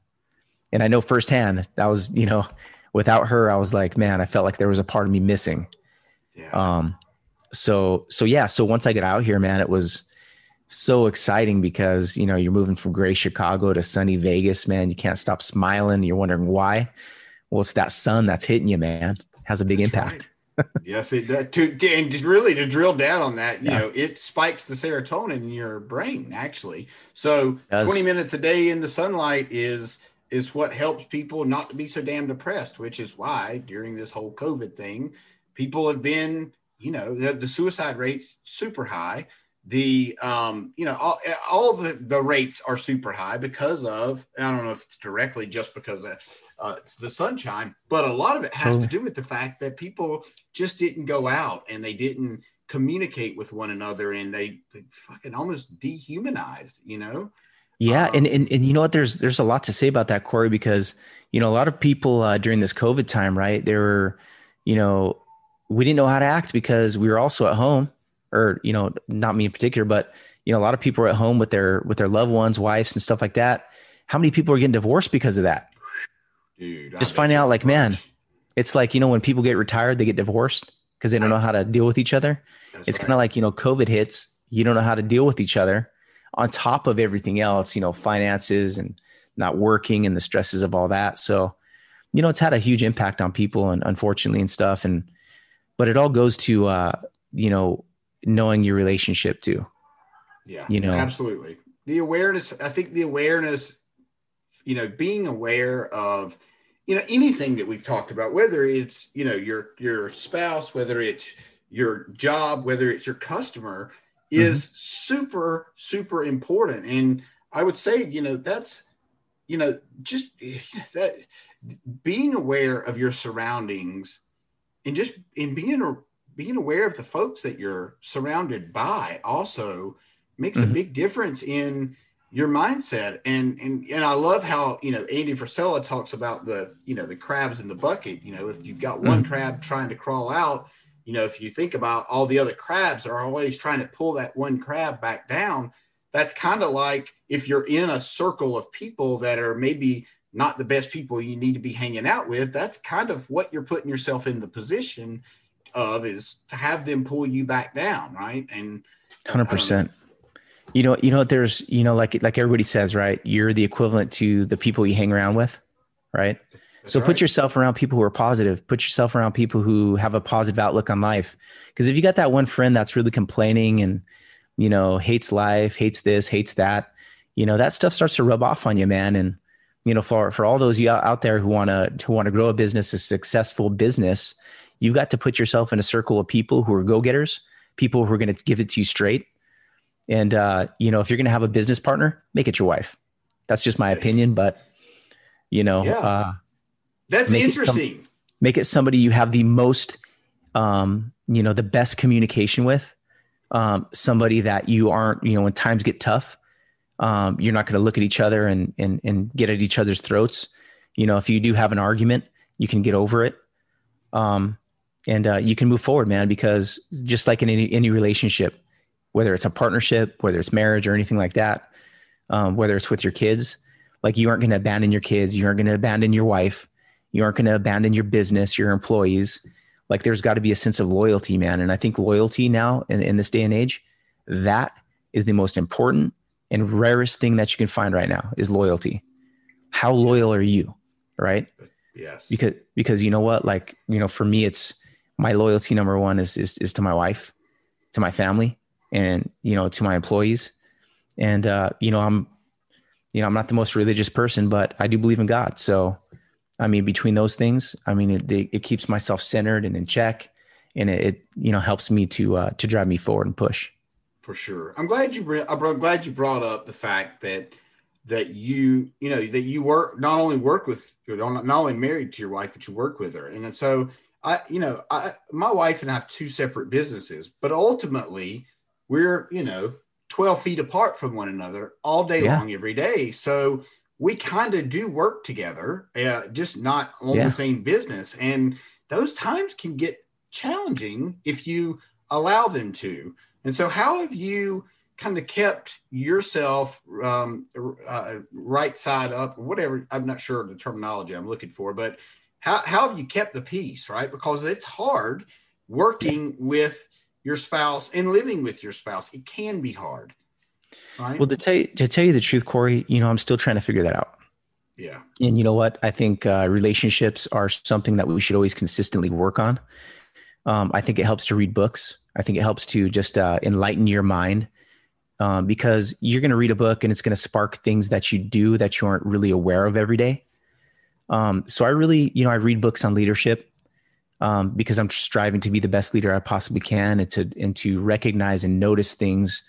And I know firsthand that was, you know, without her, I was like, man, I felt like there was a part of me missing. Yeah. Um, so, so yeah. So once I got out here, man, it was, so exciting because you know you're moving from gray Chicago to sunny Vegas, man. You can't stop smiling. You're wondering why. Well, it's that sun that's hitting you, man. It has a big that's impact. Right. yes, it does. To, and really to drill down on that, you yeah. know, it spikes the serotonin in your brain actually. So 20 minutes a day in the sunlight is is what helps people not to be so damn depressed, which is why during this whole COVID thing, people have been, you know, the, the suicide rates super high the um, you know all, all the the rates are super high because of I don't know if it's directly just because of uh, the sunshine, but a lot of it has to do with the fact that people just didn't go out and they didn't communicate with one another and they, they fucking almost dehumanized, you know. Yeah, um, and, and and you know what? There's there's a lot to say about that, Corey, because you know a lot of people uh, during this COVID time, right? They were, you know, we didn't know how to act because we were also at home or you know not me in particular but you know a lot of people are at home with their with their loved ones wives and stuff like that. How many people are getting divorced because of that? Dude, just finding out like much. man it's like you know when people get retired they get divorced because they don't know how to deal with each other. That's it's right. kind of like you know covid hits you don't know how to deal with each other on top of everything else you know finances and not working and the stresses of all that. So you know it's had a huge impact on people and unfortunately and stuff. And but it all goes to uh you know knowing your relationship too. Yeah, you know, absolutely. The awareness, I think the awareness, you know, being aware of, you know, anything that we've talked about, whether it's, you know, your your spouse, whether it's your job, whether it's your customer, is mm-hmm. super, super important. And I would say, you know, that's, you know, just [SIGHS] that being aware of your surroundings and just in being being aware of the folks that you're surrounded by also makes mm-hmm. a big difference in your mindset and and and I love how you know Andy Frisella talks about the you know the crabs in the bucket you know if you've got one mm-hmm. crab trying to crawl out you know if you think about all the other crabs are always trying to pull that one crab back down that's kind of like if you're in a circle of people that are maybe not the best people you need to be hanging out with that's kind of what you're putting yourself in the position of is to have them pull you back down, right? And uh, hundred percent. You know, you know, there's, you know, like like everybody says, right? You're the equivalent to the people you hang around with, right? That's so right. put yourself around people who are positive. Put yourself around people who have a positive outlook on life. Because if you got that one friend that's really complaining and you know hates life, hates this, hates that, you know that stuff starts to rub off on you, man. And you know, for for all those you out there who want to who want to grow a business, a successful business, you've got to put yourself in a circle of people who are go-getters, people who are going to give it to you straight. And uh, you know, if you're going to have a business partner, make it your wife. That's just my opinion, but you know, yeah. uh, that's interesting. It some, make it somebody you have the most, um, you know, the best communication with. Um, somebody that you aren't, you know, when times get tough, um, you're not going to look at each other and and and get at each other's throats. You know, if you do have an argument, you can get over it. Um, and uh, you can move forward, man. Because just like in any any relationship, whether it's a partnership, whether it's marriage or anything like that, um, whether it's with your kids, like you aren't going to abandon your kids, you aren't going to abandon your wife, you aren't going to abandon your business, your employees. Like there's got to be a sense of loyalty, man. And I think loyalty now in, in this day and age, that is the most important and rarest thing that you can find right now is loyalty. how loyal are you? Right. Yes. Because, because you know what, like, you know, for me, it's my loyalty number one is, is, is to my wife, to my family and, you know, to my employees. And, uh, you know, I'm, you know, I'm not the most religious person, but I do believe in God. So, I mean, between those things, I mean, it, it keeps myself centered and in check and it, it you know, helps me to, uh, to drive me forward and push for sure. I'm glad you I'm glad you brought up the fact that that you you know that you work not only work with you're not only married to your wife but you work with her and so I you know I my wife and I have two separate businesses but ultimately we're you know 12 feet apart from one another all day yeah. long every day so we kind of do work together uh, just not on yeah. the same business and those times can get challenging if you allow them to and so, how have you kind of kept yourself um, uh, right side up, or whatever? I'm not sure the terminology I'm looking for, but how, how have you kept the peace, right? Because it's hard working with your spouse and living with your spouse. It can be hard. Right? Well, to tell you, to tell you the truth, Corey, you know, I'm still trying to figure that out. Yeah. And you know what? I think uh, relationships are something that we should always consistently work on. Um, I think it helps to read books. I think it helps to just uh, enlighten your mind um, because you're going to read a book and it's going to spark things that you do that you aren't really aware of every day. Um, so I really, you know, I read books on leadership um, because I'm striving to be the best leader I possibly can and to and to recognize and notice things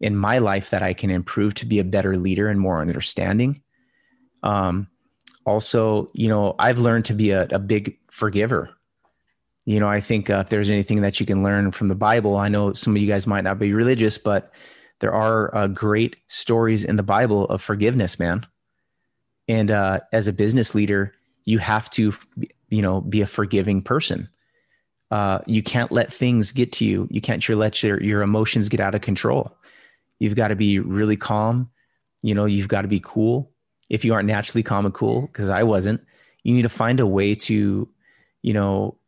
in my life that I can improve to be a better leader and more understanding. Um, also, you know, I've learned to be a, a big forgiver you know, I think uh, if there's anything that you can learn from the Bible, I know some of you guys might not be religious, but there are uh, great stories in the Bible of forgiveness, man. And uh, as a business leader, you have to, you know, be a forgiving person. Uh, you can't let things get to you. You can't let your your emotions get out of control. You've got to be really calm. You know, you've got to be cool. If you aren't naturally calm and cool, because I wasn't, you need to find a way to, you know,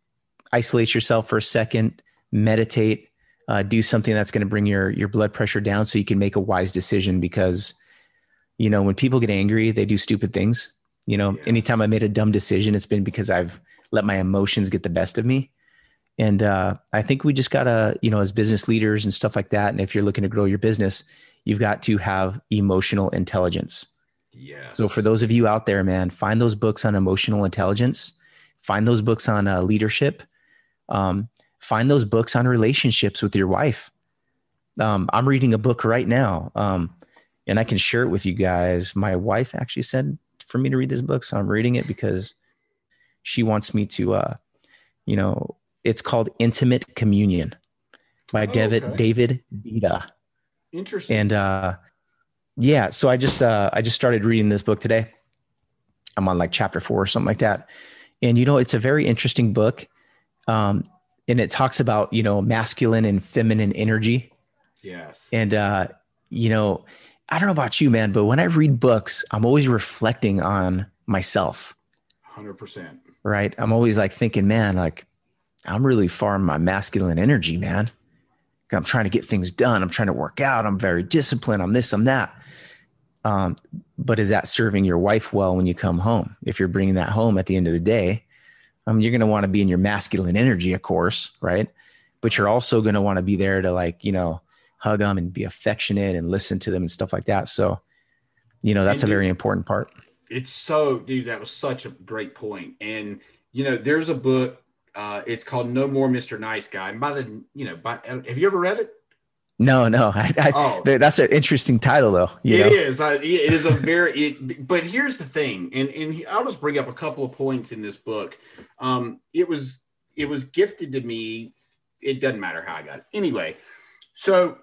isolate yourself for a second, meditate, uh, do something that's going to bring your your blood pressure down so you can make a wise decision because you know when people get angry they do stupid things. You know yeah. anytime i made a dumb decision it's been because i've let my emotions get the best of me. And uh, i think we just gotta you know as business leaders and stuff like that and if you're looking to grow your business you've got to have emotional intelligence. Yeah so for those of you out there man find those books on emotional intelligence. Find those books on uh, leadership um, find those books on relationships with your wife. Um, I'm reading a book right now, um, and I can share it with you guys. My wife actually said for me to read this book, so I'm reading it because she wants me to. Uh, you know, it's called Intimate Communion by oh, David okay. David Deida. Interesting. And uh, yeah, so I just uh, I just started reading this book today. I'm on like chapter four or something like that. And you know, it's a very interesting book. Um, and it talks about, you know, masculine and feminine energy. Yes. And, uh, you know, I don't know about you, man, but when I read books, I'm always reflecting on myself. 100%. Right. I'm always like thinking, man, like I'm really far in my masculine energy, man. I'm trying to get things done. I'm trying to work out. I'm very disciplined. I'm this, I'm that. Um, but is that serving your wife well when you come home? If you're bringing that home at the end of the day, I mean, you're going to want to be in your masculine energy, of course, right? But you're also going to want to be there to like, you know, hug them and be affectionate and listen to them and stuff like that. So, you know, that's and a very important part. It's so, dude, that was such a great point. And, you know, there's a book, uh, it's called No More Mr. Nice Guy. And by the, you know, by, have you ever read it? No, no. I, I, oh, that's an interesting title, though. It know? is. I, it is a very. It, but here's the thing, and and I'll just bring up a couple of points in this book. Um, it was it was gifted to me. It doesn't matter how I got it. Anyway, so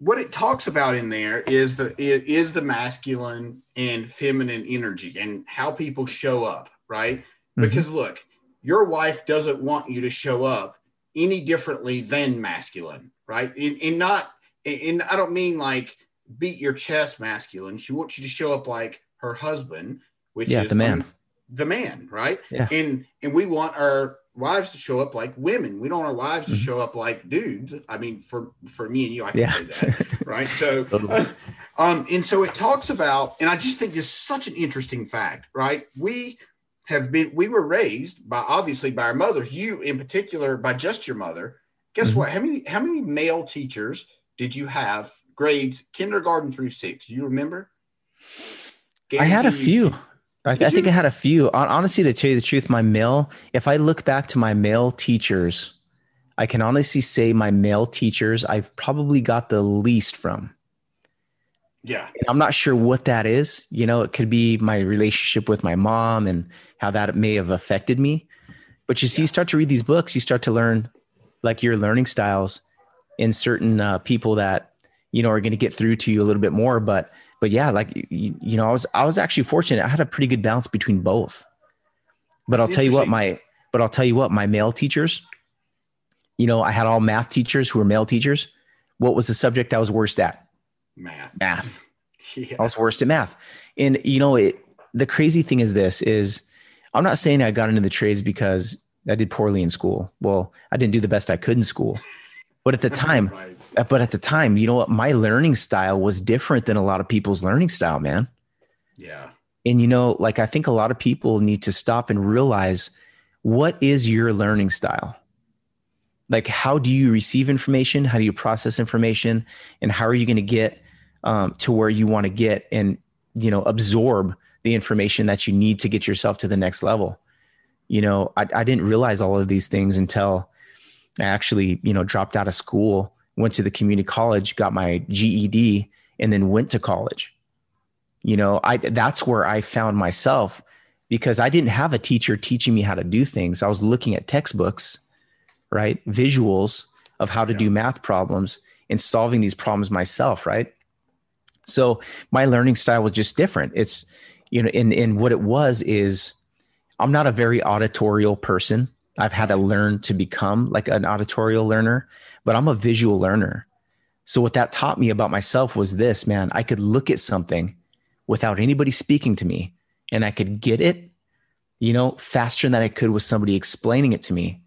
what it talks about in there is the is the masculine and feminine energy and how people show up, right? Mm-hmm. Because look, your wife doesn't want you to show up any differently than masculine, right? And, and not and I don't mean like beat your chest masculine. She wants you to show up like her husband, which yeah, is the man. the man, right? Yeah. And and we want our wives to show up like women. We don't want our wives to Mhm. show up like dudes. I mean, for for me and you, I can Yeah. say that, [LAUGHS] right? So, Totally. [LAUGHS] um, and so it talks about, and I just think this is such an interesting fact, right? We have been, we were raised by obviously by our mothers. You in particular, by just your mother. Guess Mhm. what? How many how many male teachers did you have? Grades kindergarten through six. Do you remember? I had a few. I, Did I think? I had a few. Honestly, to tell you the truth, my male, if I look back to my male teachers, I can honestly say my male teachers, I've probably got the least from. Yeah. I'm not sure what that is. You know, it could be my relationship with my mom and how that may have affected me. But you see, you start to read these books, you start to learn like your learning styles in certain uh, people that you know are going to get through to you a little bit more. But but yeah, like you, you know, I was I was actually fortunate. I had a pretty good balance between both. But That's I'll tell you what, my but I'll tell you what, my male teachers, you know, I had all math teachers who were male teachers. What was the subject I was worst at? Math. Math. [LAUGHS] Yeah. I was worst at math. And you know, it the crazy thing is this is I'm not saying I got into the trades because I did poorly in school. Well, I didn't do the best I could in school. But at the time, Right. but at the time, you know what? My learning style was different than a lot of people's learning style, man. Yeah. And you know, like I think a lot of people need to stop and realize what is your learning style? Like, how do you receive information? How do you process information? And how are you going to get um, to where you want to get and, you know, absorb the information that you need to get yourself to the next level? You know, I, I didn't realize all of these things until I actually, you know, dropped out of school, went to the community college, got my GED, and then went to college. You know i that's where i found myself because i didn't have a teacher teaching me how to do things. I was looking at textbooks right? Visuals of how to Yeah. do math problems and solving these problems myself right? So my learning style was just different. It's you know in in what it was is i'm not a very auditorial person i've had to learn to become like an auditorial learner but i'm a visual learner so what that taught me about myself was this man i could look at something without anybody speaking to me and I could get it, you know, faster than I could with somebody explaining it to me.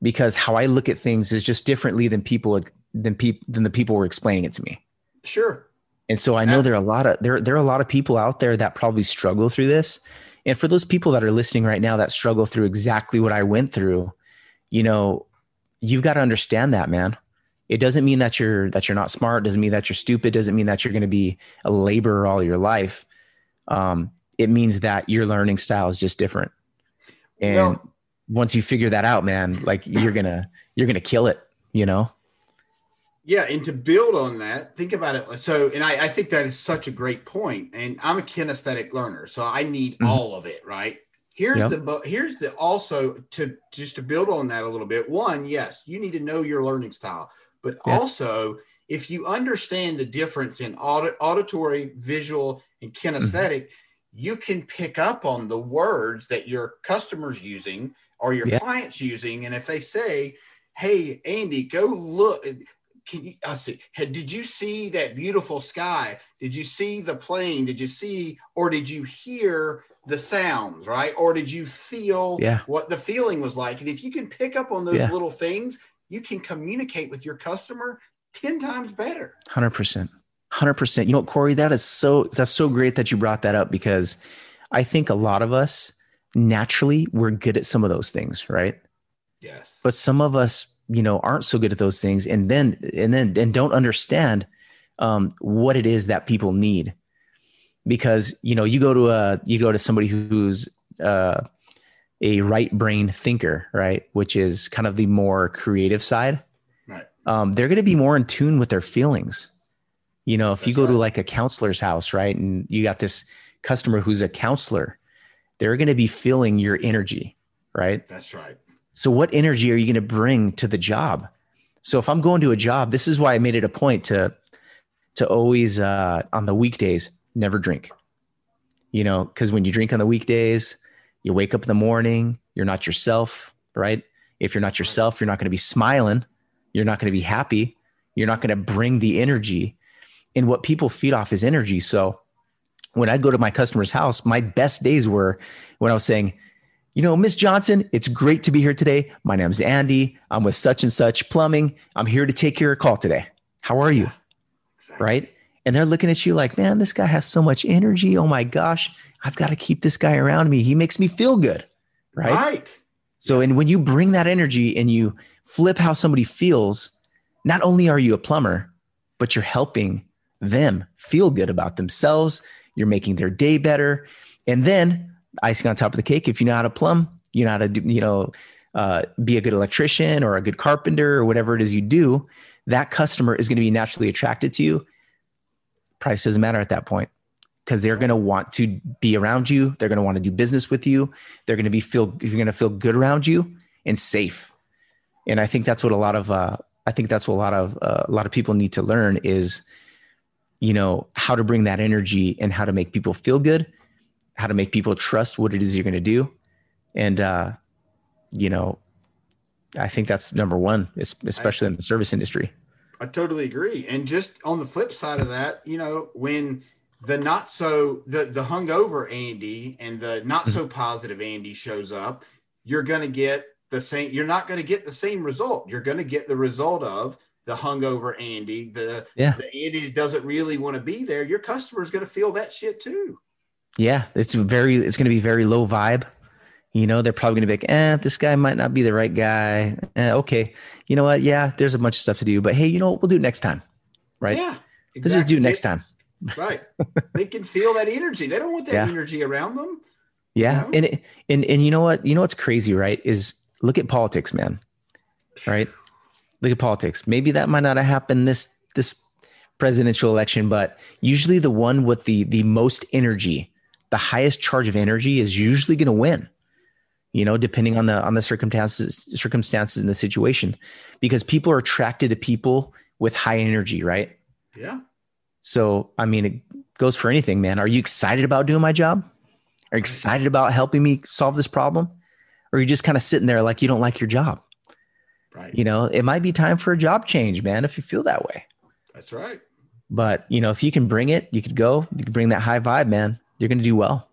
Because how I look at things is just differently than people than people than the people were explaining it to me. Sure. And so I know there are a lot of there there are a lot of people out there that probably struggle through this. And for those people that are listening right now that struggle through exactly what I went through, you know, you've got to understand that, man. It doesn't mean that you're that you're not smart, doesn't mean that you're stupid, doesn't mean that you're going to be a laborer all your life. Um, it means that your learning style is just different. And Well- once you figure that out, man, like you're gonna you're gonna kill it, you know? Yeah, and to build on that, think about it. So, and I, I think that is such a great point. And I'm a kinesthetic learner, so I need Mhm. all of it, right? Here's Yep. the here's the also to just to build on that a little bit. One, yes, you need to know your learning style, but Yeah. also if you understand the difference in audit, auditory, visual, and Mm-hmm. kinesthetic, you can pick up on the words that your customers using or your Yeah. clients using, and if they say, "Hey, Andy, go look." Can you I see. Did you see that beautiful sky? Did you see the plane? Did you see or did you hear the sounds right? Or did you feel Yeah. what the feeling was like? And if you can pick up on those Yeah. little things you can communicate with your customer 10 times better. Hundred percent, hundred percent. You know, what, Corey, that is so that's so great that you brought that up because I think a lot of us naturally we're good at some of those things, right? yes. But some of us, you know, aren't so good at those things, and then and then and don't understand um, what it is that people need. Because you know, you go to a you go to somebody who's uh, a right brain thinker, right, which is kind of the more creative side right um, they're going to be more in tune with their feelings. You know, if you That's go to like a counselor's house, right, and you got this customer who's a counselor, they're going to be feeling your energy, right? that's right So, what energy are you going to bring to the job? So, if I'm going to a job, this is why I made it a point to to always uh, on the weekdays never drink. You know, because when you drink on the weekdays, you wake up in the morning, you're not yourself, right? If you're not yourself, you're not going to be smiling, you're not going to be happy, you're not going to bring the energy. And what people feed off is energy. So, when I'd go to my customer's house, my best days were when I was saying, you know, Miss Johnson, it's great to be here today. My name's Andy. I'm with such and such plumbing. I'm here to take your call today. How are you? Exactly. Right. And they're looking at you like, man, this guy has so much energy. Oh my gosh, I've got to keep this guy around me. He makes me feel good. Right. Right. So, and when you bring that energy and you flip how somebody feels, not only are you a plumber, but you're helping them feel good about themselves. You're making their day better. And then icing on top of the cake, if you know how to plumb, you know how to do, you know, uh, be a good electrician or a good carpenter or whatever it is you do, that customer is going to be naturally attracted to you. Price doesn't matter at that point because they're going to want to be around you. They're going to want to do business with you. They're going to be feel you're going to feel good around you and safe. And I think that's what a lot of uh, I think that's what a lot of uh, a lot of people need to learn is you know how to bring that energy and how to make people feel good, how to make people trust what it is you're going to do, and uh, you know I think that's number one, especially in the service industry. I totally agree. And just on the flip side of that, you know, when the not so the the hungover Andy and the not so [LAUGHS] positive Andy shows up, you're going to get the same. You're not going to get the same result. You're going to get the result of the hungover Andy, the yeah. the Andy doesn't really want to be there. Your customer is going to feel that shit too. Yeah, it's very. It's going to be very low vibe. You know, they're probably going to be like, eh, this guy might not be the right guy. Eh, okay, you know what? Yeah, there's a bunch of stuff to do, but hey, you know what? We'll do it next time, right? Yeah, exactly. let's just do it next time. [LAUGHS] right. they can feel that energy. They don't want that yeah. energy around them. Yeah. You know? And, and, and you know what, you know, what's crazy, right? Is look at politics, man. Right. Look at politics. Maybe that might not have happened this, this presidential election, but usually the one with the, the most energy, the highest charge of energy is usually going to win you know depending on the on the circumstances circumstances in the situation because people are attracted to people with high energy right yeah so, I mean, it goes for anything, man. Are you excited about doing my job? Are you excited about helping me solve this problem? Or are you just kind of sitting there like you don't like your job? Right. You know, it might be time for a job change, man, if you feel that way. That's right. But, you know, if you can bring it, you could go, you can bring that high vibe, man. You're going to do well.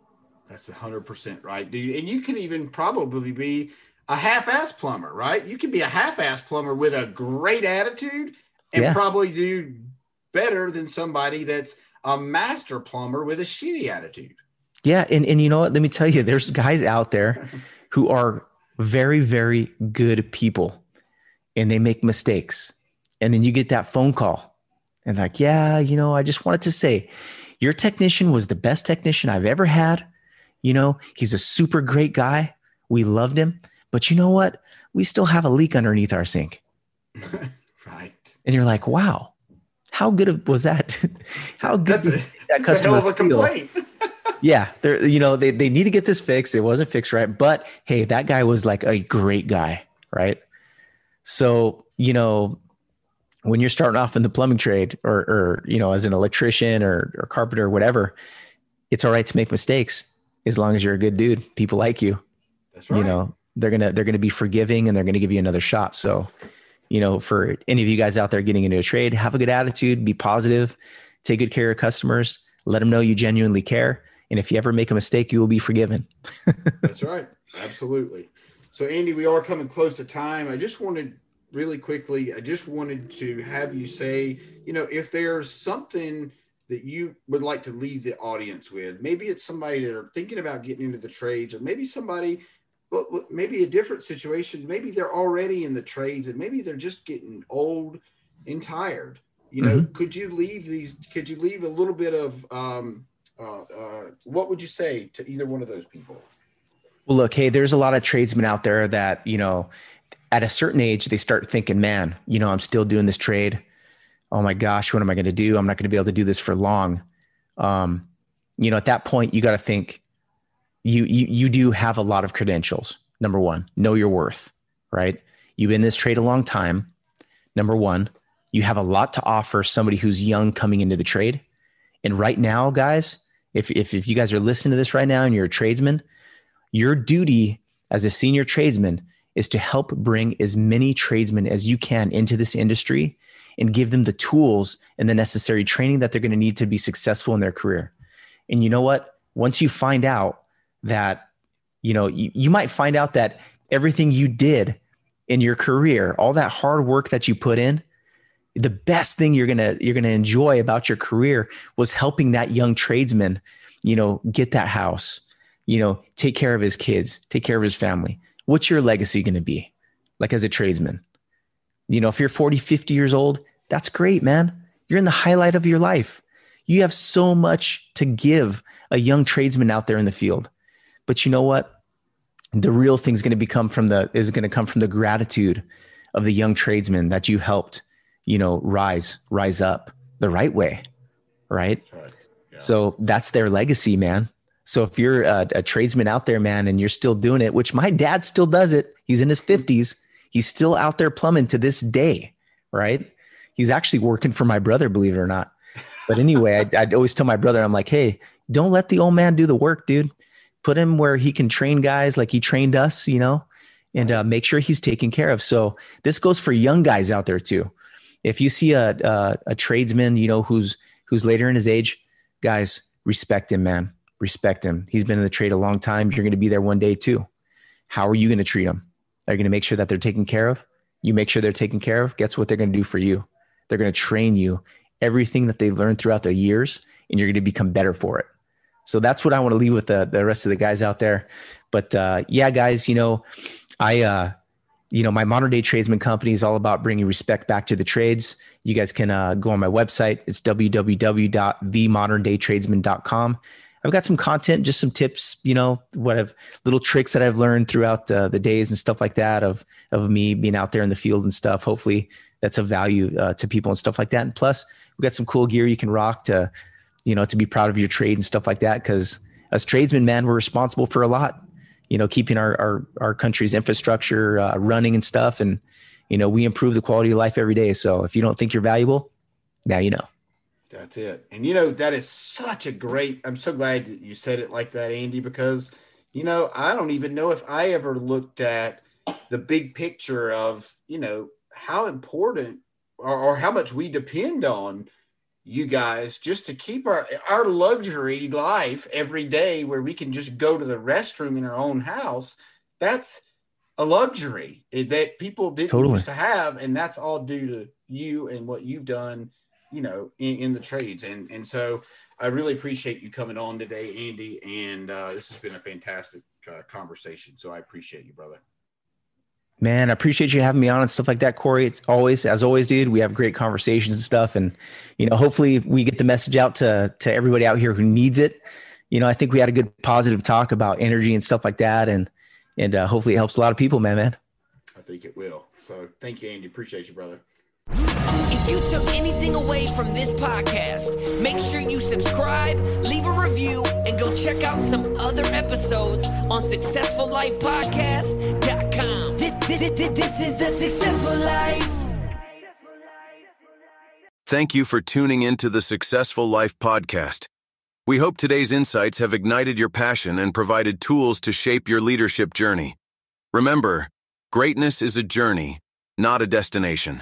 That's a 100% right, dude. And you can even probably be a half ass plumber, right? You can be a half ass plumber with a great attitude and yeah. probably do better than somebody that's a master plumber with a shitty attitude. Yeah, and and you know what? Let me tell you, there's guys out there [LAUGHS] who are very very good people, and they make mistakes, and then you get that phone call, and like, yeah, you know, I just wanted to say, your technician was the best technician I've ever had. You know, he's a super great guy. We loved him, but you know what? We still have a leak underneath our sink. [LAUGHS] right. And you're like, wow, how good was that? [LAUGHS] how good did that customer feel? [LAUGHS] yeah, they're you know they they need to get this fixed. It wasn't fixed right, but hey, that guy was like a great guy, right? So you know when you're starting off in the plumbing trade or or you know as an electrician or or carpenter or whatever, it's all right to make mistakes as long as you're a good dude. People like you. That's right. You know they're gonna they're gonna be forgiving and they're gonna give you another shot. So you know, for any of you guys out there getting into a trade, have a good attitude, be positive, take good care of customers, let them know you genuinely care. And if you ever make a mistake, you will be forgiven. [LAUGHS] That's right. Absolutely. So, Andy, we are coming close to time. I just wanted really quickly, I just wanted to have you say, you know, if there's something that you would like to leave the audience with, maybe it's somebody that are thinking about getting into the trades, or maybe somebody maybe a different situation. Maybe they're already in the trades and maybe they're just getting old and tired. You know, mm-hmm. could you leave these? Could you leave a little bit of um, uh, uh, what would you say to either one of those people? Well, look, hey, there's a lot of tradesmen out there that you know, at a certain age, they start thinking, "Man, you know, I'm still doing this trade. Oh my gosh, what am I going to do? I'm not going to be able to do this for long." Um, you know, at that point, you got to think, you, you you do have a lot of credentials. Number one, know your worth, right? You've been in this trade a long time. Number one, you have a lot to offer somebody who's young coming into the trade. And right now, guys, if, if, if you guys are listening to this right now and you're a tradesman, your duty as a senior tradesman is to help bring as many tradesmen as you can into this industry and give them the tools and the necessary training that they're going to need to be successful in their career. And you know what? Once you find out that you know, you, you might find out that everything you did in your career, all that hard work that you put in, the best thing you're gonna you're gonna enjoy about your career was helping that young tradesman, you know, get that house, you know, take care of his kids, take care of his family. What's your legacy gonna be, like as a tradesman? You know, if you're 40, 50 years old, that's great, man. You're in the highlight of your life. You have so much to give a young tradesman out there in the field. But you know what? The real thing's going to become from the is going to come from the gratitude of the young tradesman that you helped, you know, rise, rise up the right way. Right. right. Yeah. So that's their legacy, man. So if you're a, a, tradesman out there, man, and you're still doing it, which my dad still does it, he's in his 50s, he's still out there plumbing to this day, right? He's actually working for my brother, believe it or not. But anyway, I, I'd always tell my brother, I'm like, hey, don't let the old man do the work, dude. Put him where he can train guys like he trained us, you know, and uh, make sure he's taken care of. So this goes for young guys out there too. If you see a, a, a tradesman, you know, who's who's later in his age, guys, respect him, man. Respect him. He's been in the trade a long time. You're going to be there one day too. How are you going to treat them? Are you going to make sure that they're taken care of? You make sure they're taken care of. Guess what they're going to do for you? They're going to train you everything that they learned throughout the years, and you're going to become better for it. So that's what I want to leave with the, the rest of the guys out there. But uh, yeah, guys, you know, I, uh, you know, my modern day tradesman company is all about bringing respect back to the trades. You guys can uh, go on my website. It's www.themoderndaytradesman.com. I've got some content, just some tips, you know, what I've little tricks that I've learned throughout uh, the days and stuff like that of of me being out there in the field and stuff. Hopefully, that's of value uh, to people and stuff like that. And plus, we got some cool gear you can rock to you know, to be proud of your trade and stuff like that. Cause as tradesmen, man, we're responsible for a lot, you know, keeping our, our, our country's infrastructure uh, running and stuff. And, you know, we improve the quality of life every day. So if you don't think you're valuable, now you know. That's it. And, you know, that is such a great, I'm so glad that you said it like that, Andy, because, you know, I don't even know if I ever looked at the big picture of, you know, how important or, or how much we depend on you guys just to keep our our luxury life every day where we can just go to the restroom in our own house that's a luxury that people didn't totally. used to have and that's all due to you and what you've done you know in, in the trades and and so i really appreciate you coming on today andy and uh, this has been a fantastic uh, conversation so i appreciate you brother Man, I appreciate you having me on and stuff like that, Corey. It's always, as always, dude. We have great conversations and stuff, and you know, hopefully, we get the message out to to everybody out here who needs it. You know, I think we had a good positive talk about energy and stuff like that, and and uh, hopefully, it helps a lot of people, man. Man, I think it will. So, thank you, Andy. Appreciate you, brother. If you took anything away from this podcast, make sure you subscribe, leave a review, and go check out some other episodes on SuccessfulLifePodcast.com. This, this, this is the Successful Life. Thank you for tuning in to the Successful Life Podcast. We hope today's insights have ignited your passion and provided tools to shape your leadership journey. Remember, greatness is a journey, not a destination.